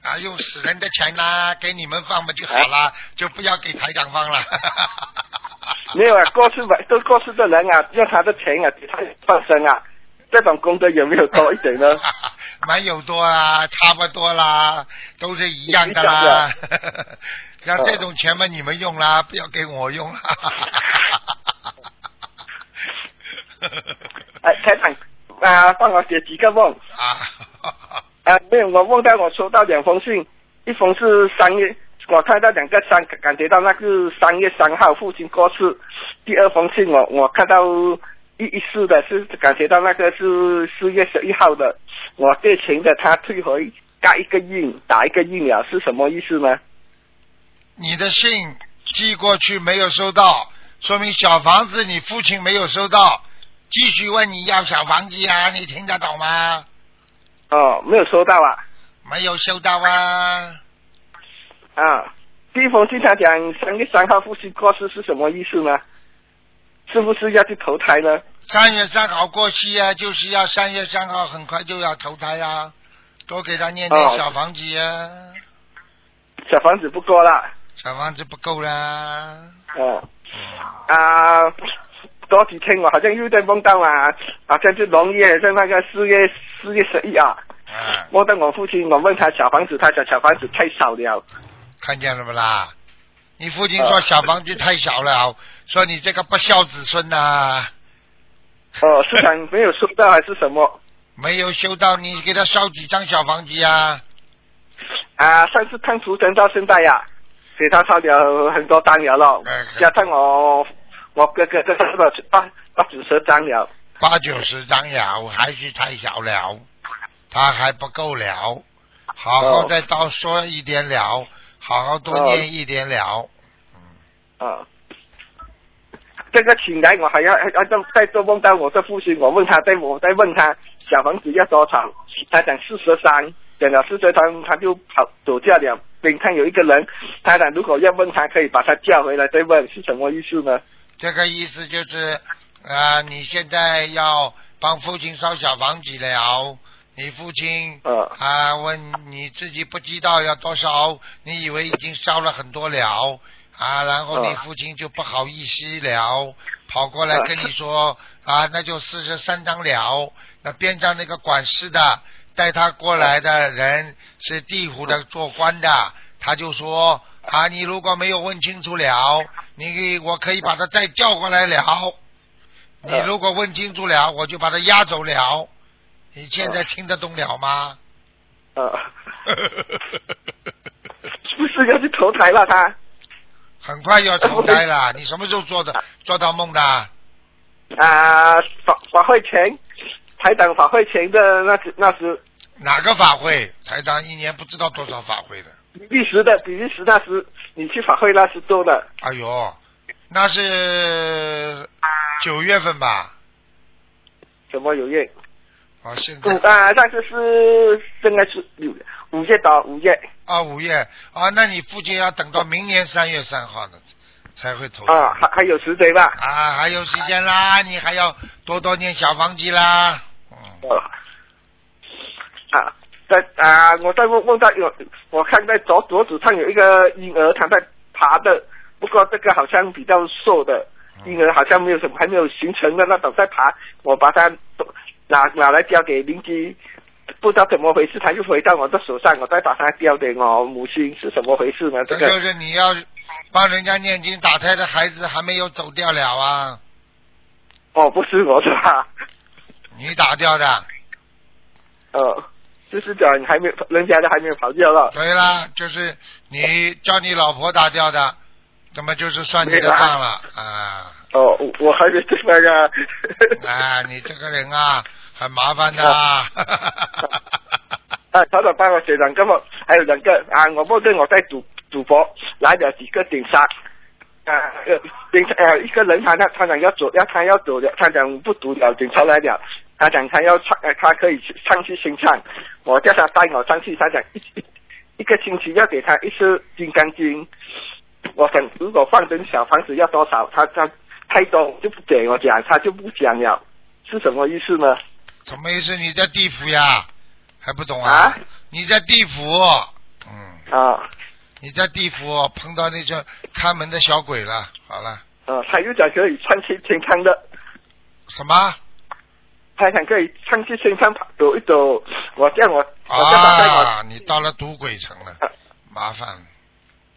啊，用死人的钱啦，给你们放嘛就好了，就不要给台长放了。没有啊，过世的都过世的人啊，用他的钱啊给他放生啊，这种功德有没有多一点呢？蛮有多啊，差不多啦，都是一样的啦。像这种钱嘛，你们用啦，不要给我用啦。哎，台长啊，帮我写几个梦啊。啊，没有，我梦到我收到两封信，一封是三月，我看到两个三，感觉到那个三月三号父亲过世。第二封信我我看到一一四的是感觉到那个是四月十一号的，我借钱的他退回盖一个印，打一个印了，是什么意思呢？你的信寄过去没有收到，说明小房子你父亲没有收到，继续问你要小房子啊，你听得懂吗？哦，没有收到啊。没有收到啊。啊，第一封信他讲三月三号父亲过世是什么意思呢？是不是要去投胎呢？三月三号过世啊，就是要三月三号很快就要投胎啊，多给他念哦点小房子啊，小房子不够啦。小房子不够啦。哦，啊，多几天我好像又在梦到啊，好像是农业，在那个四月四月十一啊，啊，梦到我父亲，我问他小房子，他讲小房子太少了。看见了不啦？你父亲说小房子太小了，说你这个不孝子孙呐、哦，市场没有收到还是什么？没有收到，你给他烧几张小房子啊？啊，上次看图腾到现在呀、给他烧了很多单了咯，加上我我哥哥这个八八九十张了。八九十张了，还是太小了，他还不够了，好好再多说一点了，好好多念一点了。啊，这个醒来我还要还要再做梦到我的父亲，我问他，在我在问他小房子要多少，他讲四十三，讲了四十三他就跑走掉了。边看有一个人，他讲如果要问他，可以把他叫回来再问，是什么意思呢？这个意思就是，啊、你现在要帮父亲烧小房子了，你父亲啊、问你自己不知道要多少，你以为已经烧了很多了啊，然后你嗯父亲就不好意思了，跑过来跟你说啊，那就四十三张了。那边上那个管事的带他过来的人是地府的做官的，他就说啊，你如果没有问清楚了，你我可以把他再叫过来了。你如果问清楚了，我就把他押走了。你现在听得懂了吗？啊，是不是要去投胎了他？很快要投胎了，你什么时候做的做到梦的？啊，法法会前，台长法会前的那时那时哪个法会？台长一年不知道多少法会的。比利时的比利时那时你去法会那时做的。哎呦，那是九月份吧？什么有月？啊，现嗯在啊，但是是应该是六五月到五月啊五月啊，那你父亲要等到明年三月三号呢才会投啊，还还有时间吧？啊，还有时间啦，你还要多多念小房子啦。呃啊，在啊，我在梦梦到有，我看在桌桌子上有一个婴儿，躺在爬的，不过这个好像比较瘦的，婴儿好像没有什么还没有形成的那种在爬，我把它拿拿来交给邻居，不知道怎么回事，他又回到我的手上，我再把它交给我母亲，是怎么回事呢？这个就是你要帮人家念经打胎的孩子还没有走掉了啊，哦，不是我是吧？你打掉的。呃，就是讲你还没有人家的还没有跑掉了。对啦，就是你 叫你老婆打掉的，怎么就是算你的账了 啊。哦，我我还没这个啊。啊，你这个人啊，很麻烦的啊。啊，他的帮我学两个嘛，还有两个啊，我梦见我在赌赌博，来了几个警察，啊，呃，警察呃一个人他他他讲要走，要他要走了，他讲不赌了，警察来了，他讲他要唱，呃，他可以去上去新唱，我叫他带我上去，他讲一一一个星期要给他一次金刚经，我想如果放成小房子要多少，他他太多就不给我讲，他就不讲了，是什么意思呢？什么意思？你在地府呀？还不懂啊？你在地府，嗯，啊，你在地府碰到那种看门的小鬼了。好了，呃，他又讲可以上去天堂的。什么？他想可以上去天堂走一走，我叫我我叫他带我啊，你到了赌鬼城了，麻烦了。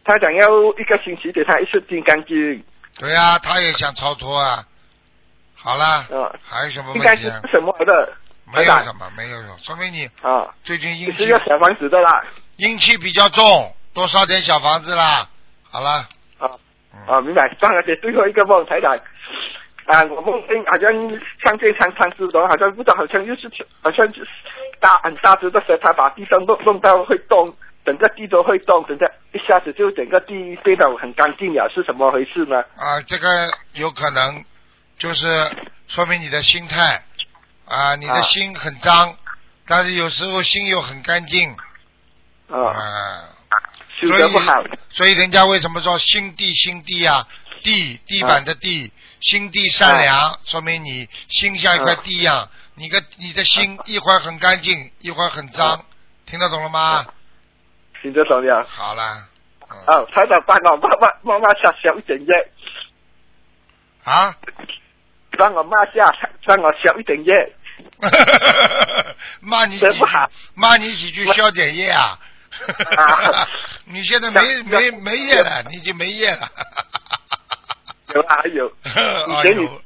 他想要一个星期给他一次金刚经，对呀、他也想超脱啊。好啦，啊，还有什么金刚问题啊？经是什么的？没有什么，没有什么，说明你啊，最近阴气是要小房子的啦。阴气比较重，多烧点小房子啦。好了，啊啊，明白。上而且最后一个梦，台长啊，我梦见好像像这长长枝头，好像不知道，好像又是好像就是大很大只的蛇，它把地上弄弄到会动，整个地都会动，整个一下子就整个地变得很干净了，是怎么回事呢？啊，这个有可能就是说明你的心态啊，你的啊心很脏，但是有时候心又很干净啊，啊。修得不好。所以人家为什么说心地心地啊？地地板的地，心地善良，说明你心像一块地一样。你个你的心 一会儿很干净，一会儿很脏，听得懂了吗？听得懂了。好了，啊，台长帮我妈妈妈妈下小一点烟，啊，帮我妈下，帮我小一点烟。骂你几句骂你几句消点业啊！啊 你现在没没没业了，你已经没业了。有啊，还有。以哎前你呦，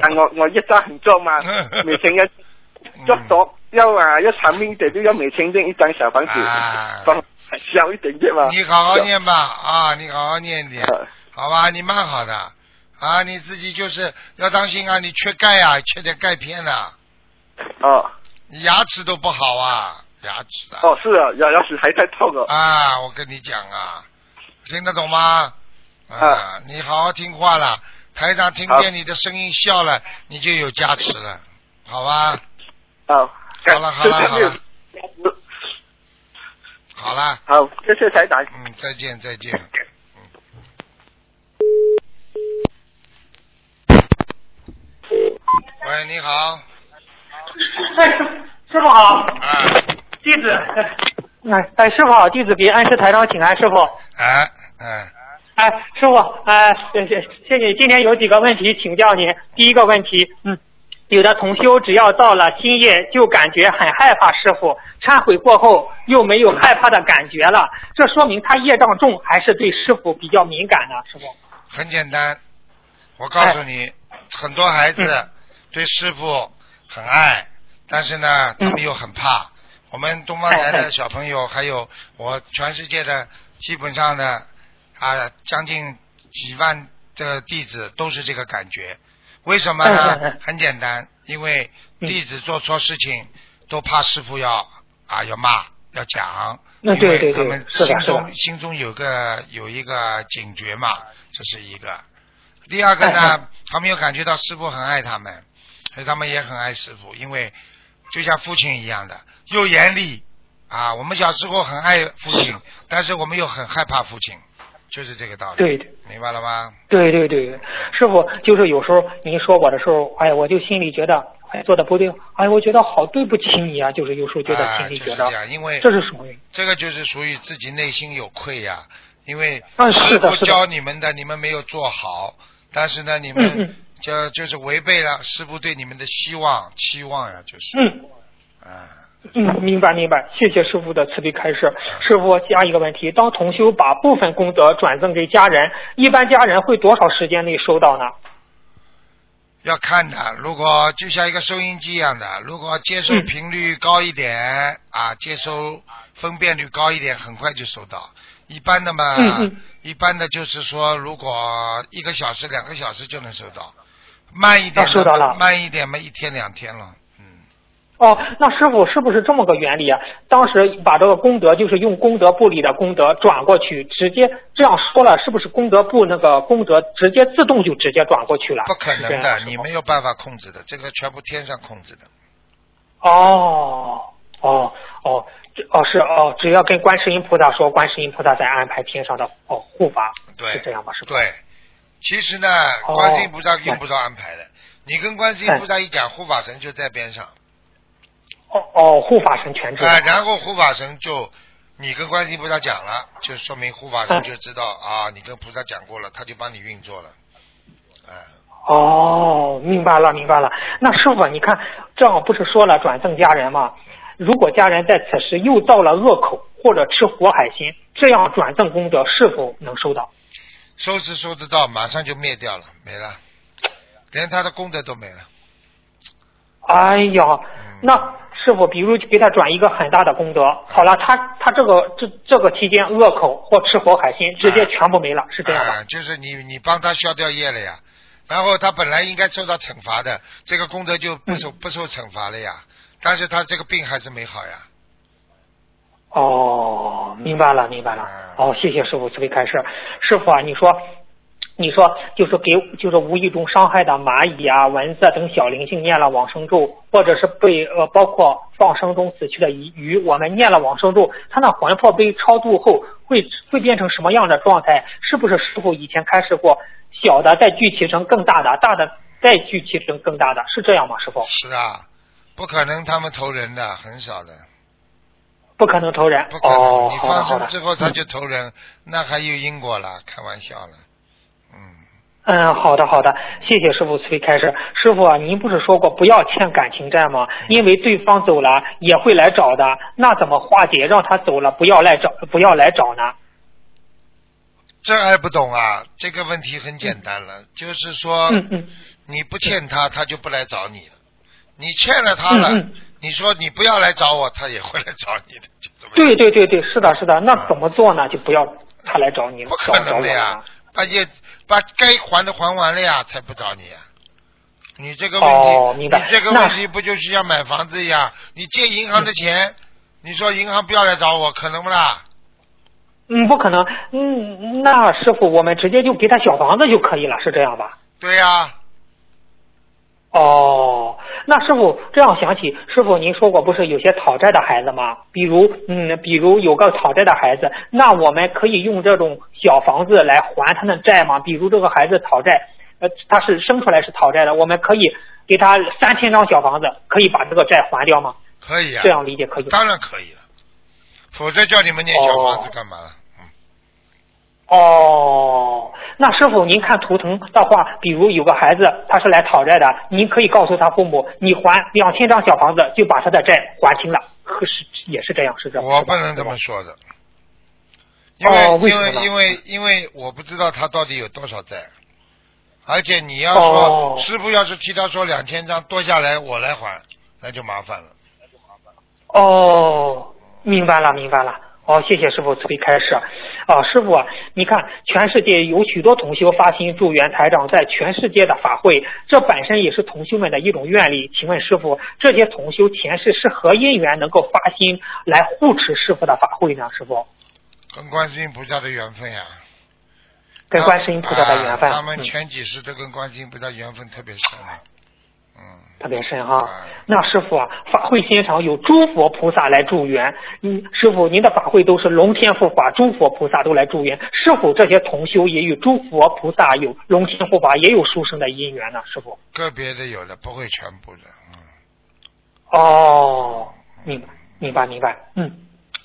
啊，我我一张很重嘛，每天要做多要啊要长命一点，就要每天念一张小房子，啊帮小一点点嘛。你好好念吧啊，你好好念点，啊好吧？你蛮好的啊，你自己就是要当心啊，你缺钙啊，缺点钙片呐、哦你牙齿都不好啊，牙齿啊。哦，是啊，牙牙齿还在痛哦。啊，我跟你讲啊，听得懂吗？啊，你好好听话了，台长听见你的声音笑了，你就有加持了，好吧？好，好了好了好了好了，好，谢谢台长。嗯，再见再见。喂，你好，哎，师师傅好，啊，弟子，哎哎，师傅好，弟子给安师台长请安，师傅。哎，哎，哎，师傅，哎，谢谢谢谢，今天有几个问题请教您。第一个问题，嗯，有的同修只要到了新业就感觉很害怕师傅，忏悔过后又没有害怕的感觉了，这说明他业障重还是对师傅比较敏感呢？师傅。很简单，我告诉你，很多孩子对师傅很爱，但是呢，他们又很怕。我们东方台的小朋友，还有我全世界的基本上的啊，将近几万的弟子都是这个感觉。为什么呢嗯？很简单，因为弟子做错事情都怕师傅要啊要骂要讲，因嗯对对对为他们心中心中有个有一个警觉嘛，这是一个。第二个哎呢，他们又感觉到师傅很爱他们，所以他们也很爱师傅，因为就像父亲一样的，又严厉啊。我们小时候很爱父亲，但是我们又很害怕父亲，就是这个道理。对对明白了吗？对对对，师傅就是有时候您说我的时候，哎，我就心里觉得，哎，做的不对，哎，我觉得好对不起你啊，就是有时候觉得啊心里觉得，就是这样，因为这是属于这个就是属于自己内心有愧呀、因为啊师傅教你们的，你们没有做好，但是呢，你嗯们嗯就就是违背了师傅对你们的希望期望呀，就是嗯。啊，嗯，明白明白，谢谢师傅的慈悲开示。师傅下一个问题：当同修把部分功德转赠给家人，一般家人会多少时间内收到呢？要看的。如果就像一个收音机一样的，如果接收嗯频率高一点、啊，接收分辨率高一点，很快就收到。一般的嘛，嗯嗯一般的就是说，如果一个小时、两个小时就能收到，慢一点的那收到了慢一点嘛，一天两天了。哦，那师傅是不是这么个原理啊？当时把这个功德就是用功德簿里的功德转过去，直接这样说了，是不是功德簿那个功德直接自动就直接转过去了？不可能的，你没有办法控制的，这个全部天上控制的。哦哦哦，哦是哦，只要跟观世音菩萨说，观世音菩萨在安排天上的哦护法，对，是这样吧？是吧？对，其实呢，哦观世音菩萨用不着安排的，你跟观世音菩萨一讲，护法神就在边上。哦哦，护法神全知道。啊，然后护法神就你跟观世音菩萨讲了，就说明护法神嗯就知道啊，你跟菩萨讲过了，他就帮你运作了。哎，哦，明白了，明白了。那师傅，你看，这样不是说了转赠家人吗？如果家人在此时又造了恶口或者吃活海鲜，这样转赠功德是否能收到？收是收得到，马上就灭掉了，没了，连他的功德都没了。哎呀，嗯那师傅，比如给他转一个很大的功德，好了，他他这个这这个期间恶口或吃活海鲜，直接全部没了，是这样吧？啊，就是你你帮他消掉业了呀，然后他本来应该受到惩罚的，这个功德就不嗯受、不受惩罚了呀，但是他这个病还是没好呀。哦，明白了，明白了。嗯哦，谢谢师傅慈悲开示。师傅啊，你说，你说就是给就是无意中伤害的蚂蚁啊、蚊子等小灵性念了往生咒，或者是被呃包括放生中死去的鱼鱼，我们念了往生咒，它那魂魄被超度后会会变成什么样的状态？是不是师傅以前开示过，小的再聚集成更大的，大的再聚集成更大的，是这样吗？师傅？是啊，不可能他们投人的，很少的，不可能投人。不可能。哦，你。放生之后他就投人，那还有因果了，开玩笑了。嗯，嗯，好的好的，谢谢师傅慈悲开始。师傅啊，您不是说过不要欠感情债吗？因为对方走了也会来找的，那怎么化解让他走了不要来找不要来找呢？这还不懂啊？这个问题很简单了，就是说嗯嗯你不欠他，他就不来找你了；你欠了他了，嗯嗯，你说你不要来找我，他也会来找你的，对对对对，是的是的，那怎么做呢？就不要他来找你了，不可能的呀了。！把也把该还的还完了呀，才不找你呀。你这个问题，哦你这个问题不就是像买房子一样？你借银行的钱，你说银行不要来找我，可能不啦？嗯，不可能。嗯，那师傅，我们直接就给他小房子就可以了，是这样吧？对呀、哦，那师傅这样想起，师傅您说过不是有些讨债的孩子吗？比如，嗯，比如有个讨债的孩子，那我们可以用这种小房子来还他的债吗？比如这个孩子讨债，呃，他是生出来是讨债的，我们可以给他三千张小房子，可以把这个债还掉吗？可以啊、这样理解可以吗？当然可以了，否则叫你们念小房子干嘛了？哦，那师傅，您看图腾的话，比如有个孩子他是来讨债的，您可以告诉他父母，你还两千张小房子就把他的债还清了，可是也是这样，是这样。我不能这么。说的，因为、因为因为因为我不知道他到底有多少债，而且你要说、哦师傅要是替他说两千张多下来我来还，那就麻烦了那就麻烦了。哦，明白了，明白了。哦，谢谢师傅慈悲开示。啊，师傅啊，你看，全世界有许多同修发心助缘台长在全世界的法会，这本身也是同修们的一种愿力。请问师傅，这些同修前世是何因缘能够发心来护持师傅的法会呢？师傅，跟观世音菩萨的缘分呀，跟观世音菩萨的缘分，啊他们嗯前几世都跟观世音菩萨缘分特别深了。嗯，特别深哈。哎那师傅啊，法会现场有诸佛菩萨来助缘。嗯，师傅，您的法会都是龙天护法，诸佛菩萨都来助缘。是否这些同修也与诸佛菩萨有龙天护法也有殊胜的因缘呢？师傅？个别的有的，不会全部的。嗯，哦，明白，明白，明白。嗯。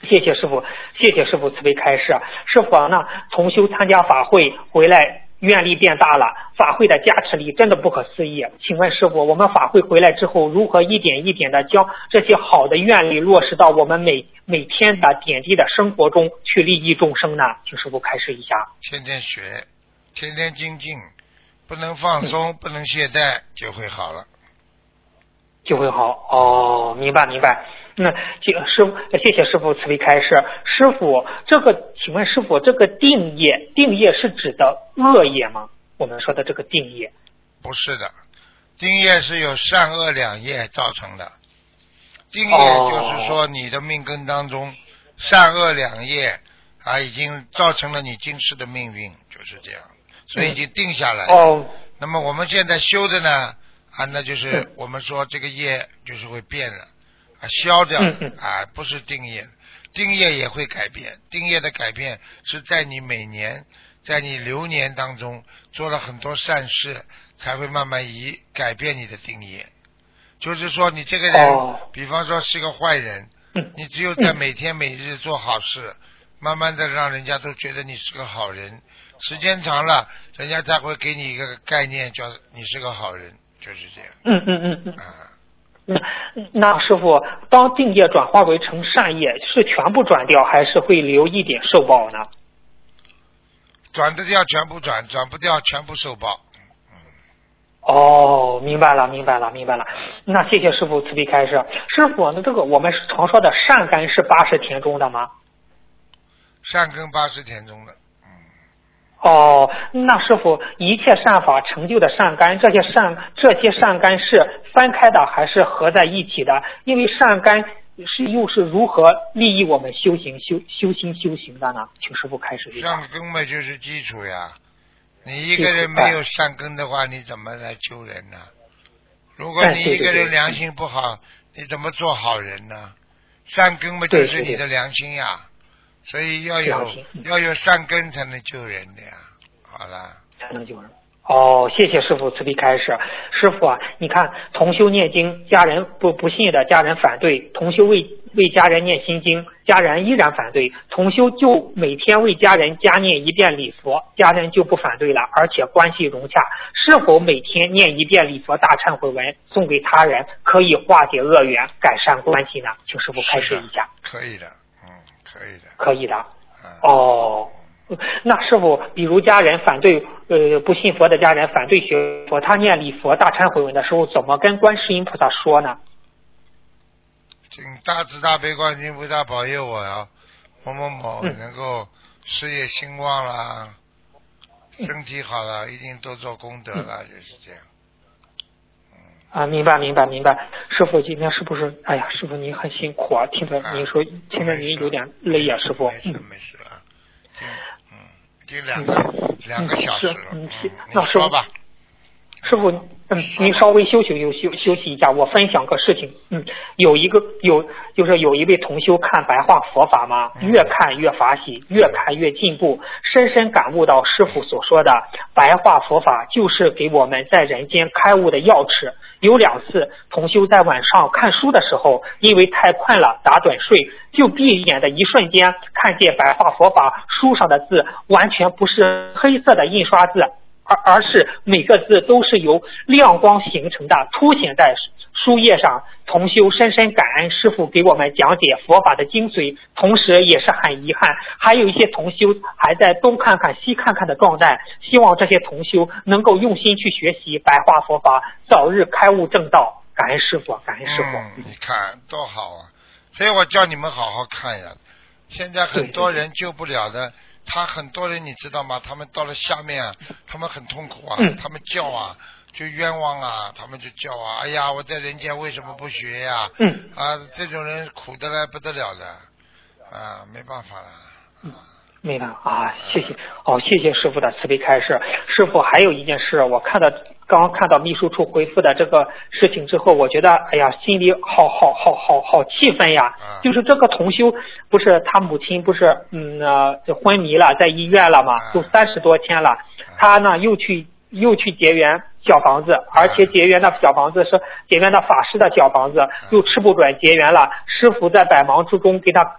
谢谢师傅，谢谢师傅慈悲开示。师傅啊，那同修参加法会回来愿力变大了，法会的加持力真的不可思议。请问师傅，我们法会回来之后，如何一点一点的将这些好的愿力落实到我们每每天的点滴的生活中去利益众生呢？请师傅开示一下。天天学，天天精进，不能放松，不能懈怠，就会好了。就会好哦，明白明白。那这师傅，谢谢师傅慈悲开示。师傅，这个请问师傅，这个定业，定业是指的恶业吗？我们说的这个定业，不是的，定业是由善恶两业造成的。定业哦就是说你的命根当中善恶两业啊，已经造成了你今世的命运，就是这样，所以已经定下来了。哦，那么我们现在修的呢啊，那就是嗯我们说这个业就是会变了啊，消掉啊，不是定业，定业也会改变。定业的改变是在你每年在你流年当中做了很多善事，才会慢慢移改变你的定业。就是说，你这个人，哦比方说是个坏人，嗯你只有在每天每日做好事，慢慢的让人家都觉得你是个好人，时间长了，人家才会给你一个概念，叫你是个好人，就是这样。嗯嗯嗯嗯。啊，那那师傅，当定业转化为成善业，是全部转掉，还是会留一点受报呢？转得掉全部转，转不掉全部受报。哦，明白了，明白了，明白了。那谢谢师傅慈悲开示。师傅，那这个我们常说的善根是八十田中的吗？善根八十田中的，哦，那师傅，一切善法成就的善根，这些善这些善根是分开的还是合在一起的？因为善根是又是如何利益我们修行、修修心、修行的呢？请师傅开始。善根嘛就是基础呀。你一个人没有善根的话，你怎么来救人呢？如果你一个人良心不好，你怎么做好人呢？善根嘛就是你的良心呀，所以要有要有善根才能救人的呀。好了，才能救人。哦，谢谢师傅慈悲开示。师傅啊，你看同修念经，家人不不信的家人反对；同修为为家人念心经，家人依然反对。同修就每天为家人加念一遍礼佛，家人就不反对了，而且关系融洽。是否每天念一遍礼佛大忏悔文送给他人，可以化解恶缘，改善关系呢？请师傅开示一下。可以的，嗯，可以的，可以的。嗯，哦，那师傅，比如家人反对，呃，不信佛的家人反对学佛，他念礼佛大忏悔文的时候，怎么跟观世音菩萨说呢？请大慈大悲观世音菩萨保佑我呀，某某某嗯能够事业兴旺啦，嗯身体好了，一定多做功德了，就是这样。啊，明白，明白，明白。师傅今天是不是？哎呀，师傅您很辛苦啊，听着您说，听着您有点累呀、师傅。没事嗯没事啊，嗯，已经两个两个小时了，嗯那师吧，师傅，嗯，您稍微休息休休休息一下，我分享个事情。嗯，有一个有就是有一位同修看白话佛法嘛，嗯越看越法喜，越看越进步，深深感悟到师傅所说的白话佛法就是给我们在人间开悟的钥匙。有两次，同修在晚上看书的时候，因为太困了打盹睡，就闭眼的一瞬间，看见白话佛法书上的字完全不是黑色的印刷字，而而是每个字都是由亮光形成的，凸显在书页上。同修深深感恩师傅给我们讲解佛法的精髓，同时也是很遗憾，还有一些同修还在东看看西看看的状态。希望这些同修能够用心去学习白话佛法，早日开悟正道。感恩师傅，感恩师傅。嗯，你看多好啊！所以我叫你们好好看呀。现在很多人救不了的，他很多人你知道吗？他们到了下面啊，他们很痛苦啊，嗯他们叫啊，就冤枉啊，他们就叫啊，哎呀，我在人间为什么不学呀？嗯啊，这种人苦的来不得了的，啊，没办法了。嗯，没办法啊，谢谢哦，谢谢师傅的慈悲开示。师傅还有一件事，我看到刚刚看到秘书处回复的这个事情之后，我觉得哎呀，心里好好好好好气愤呀。啊就是这个同修，不是他母亲不是嗯呃就昏迷了，在医院了嘛啊，都三十多天了，他呢又去又去结缘小房子，而且结缘的小房子是结缘的法师的小房子，又吃不准结缘了。师傅在百忙之中给他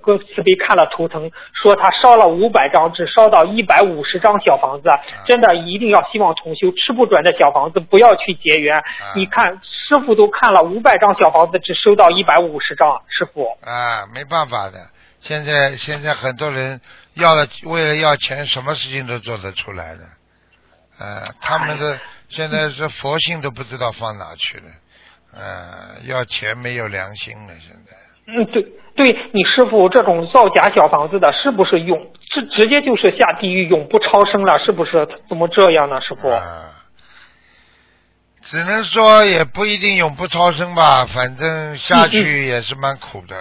个慈悲看了图腾，说他烧了五百张，只烧到一百五十张小房子，真的一定要希望重修，吃不准的小房子不要去结缘。你看师傅都看了五百张小房子，只收到一百五十张，师傅。啊，没办法的，现在现在很多人要了，为了要钱，什么事情都做得出来的。呃，他们的现在是佛性都不知道放哪去了，呃，要钱没有良心了，现在。嗯，对，对你师傅这种造假小房子的，是不是永是直接就是下地狱，永不超生了？是不是？怎么这样呢，师傅？啊，只能说也不一定永不超生吧，反正下去也是蛮苦的，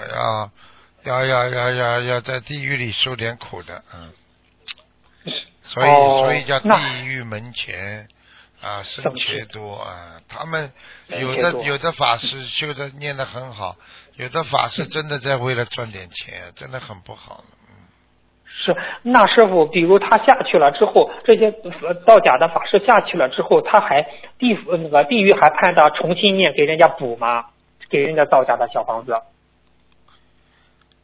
要要要要要要在地狱里受点苦的，嗯。所以，哦所以叫地狱门前啊，生生切切多啊。他们有的有的法师 修的念得很好，有的法师真的在为了赚点钱，真的很不好。是，那师傅，比如他下去了之后，这些呃造假的法师下去了之后，他还地那个地狱还判他重新念给人家补吗？给人家造假的小房子。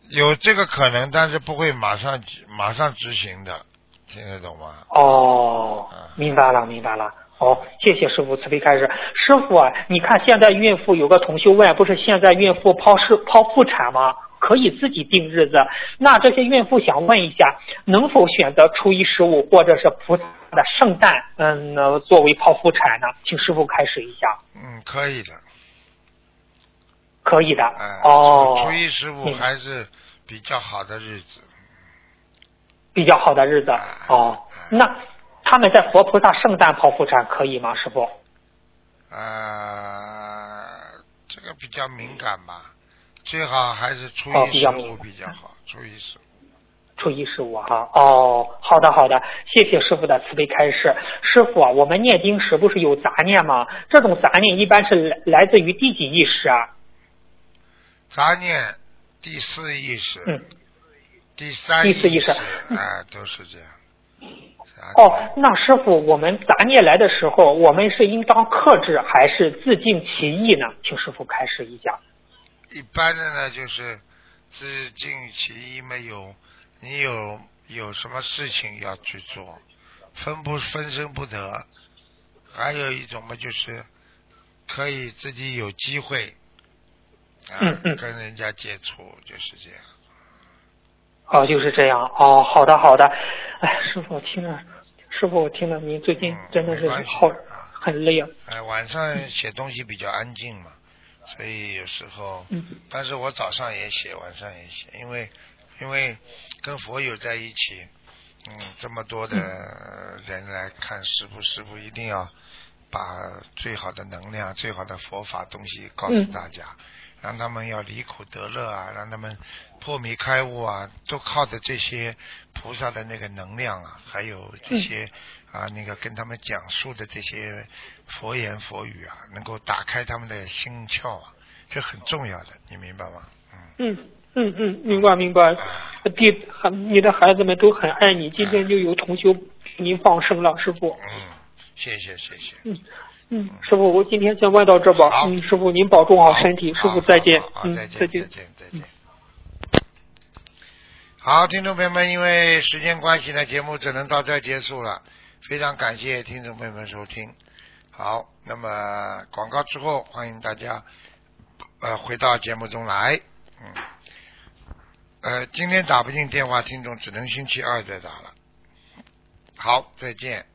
有这个可能，但是不会马上马上执行的，听得懂吗？哦，明白了，明白了。好，谢谢师傅慈悲开示。师傅啊，你看现在孕妇有个同修问，不是现在孕妇剖是剖腹产吗？可以自己定日子。那这些孕妇想问一下，能否选择初一十五或者是菩萨的圣诞，嗯，呃作为剖腹产呢？请师傅开始一下。嗯，可以的。可以的。哎、哦，初一十五还是比较好的日子。比较好的日子。哦，那他们在佛菩萨圣诞剖腹产可以吗？师傅？呃，这个比较敏感吧，最好还是初哦一十五比较敏比较好，初一十五。初一十五哈，哦，好的好的，谢谢师傅的慈悲开示。师傅啊，我们念经时不是有杂念吗？这种杂念一般是来来自于第几意识啊？杂念第四意识，嗯，第三第四意识啊、都是这样。哦，那师傅，我们杂念来的时候，我们是应当克制还是自尽其意呢？请师傅开示一下。一般的呢，就是自尽其意，没有你有有什么事情要去做，分不分身不得。还有一种嘛，就是可以自己有机会啊、嗯嗯跟人家接触，就是这样。哦，就是这样。哦，好的好的。哎，师傅，我听着，师傅，我听着，您最近真的是好很累啊。哎、晚上写东西比较安静嘛，所以有时候，嗯但是我早上也写，晚上也写，因为因为跟佛友在一起，嗯，这么多的人来看师傅，师傅一定要把最好的能量、最好的佛法东西告诉大家，让他们要离苦得乐啊，让他们破迷开悟啊，都靠着这些菩萨的那个能量啊，还有这些、啊那个跟他们讲述的这些佛言佛语啊，能够打开他们的心窍啊，这很重要的，你明白吗？嗯嗯嗯，明白明白。弟，你的孩子们都很爱你，今天就有同修您放生了，师傅。嗯，谢谢谢谢。嗯嗯，师傅，我今天先问到这吧。嗯，师傅您保重好身体，师傅再见。嗯，再见再见。再见。好，听众朋友们，因为时间关系呢，节目只能到这儿结束了。非常感谢听众朋友们收听。好，那么广告之后，欢迎大家呃回到节目中来。嗯，呃，今天打不进电话，听众只能星期二再打了。好，再见。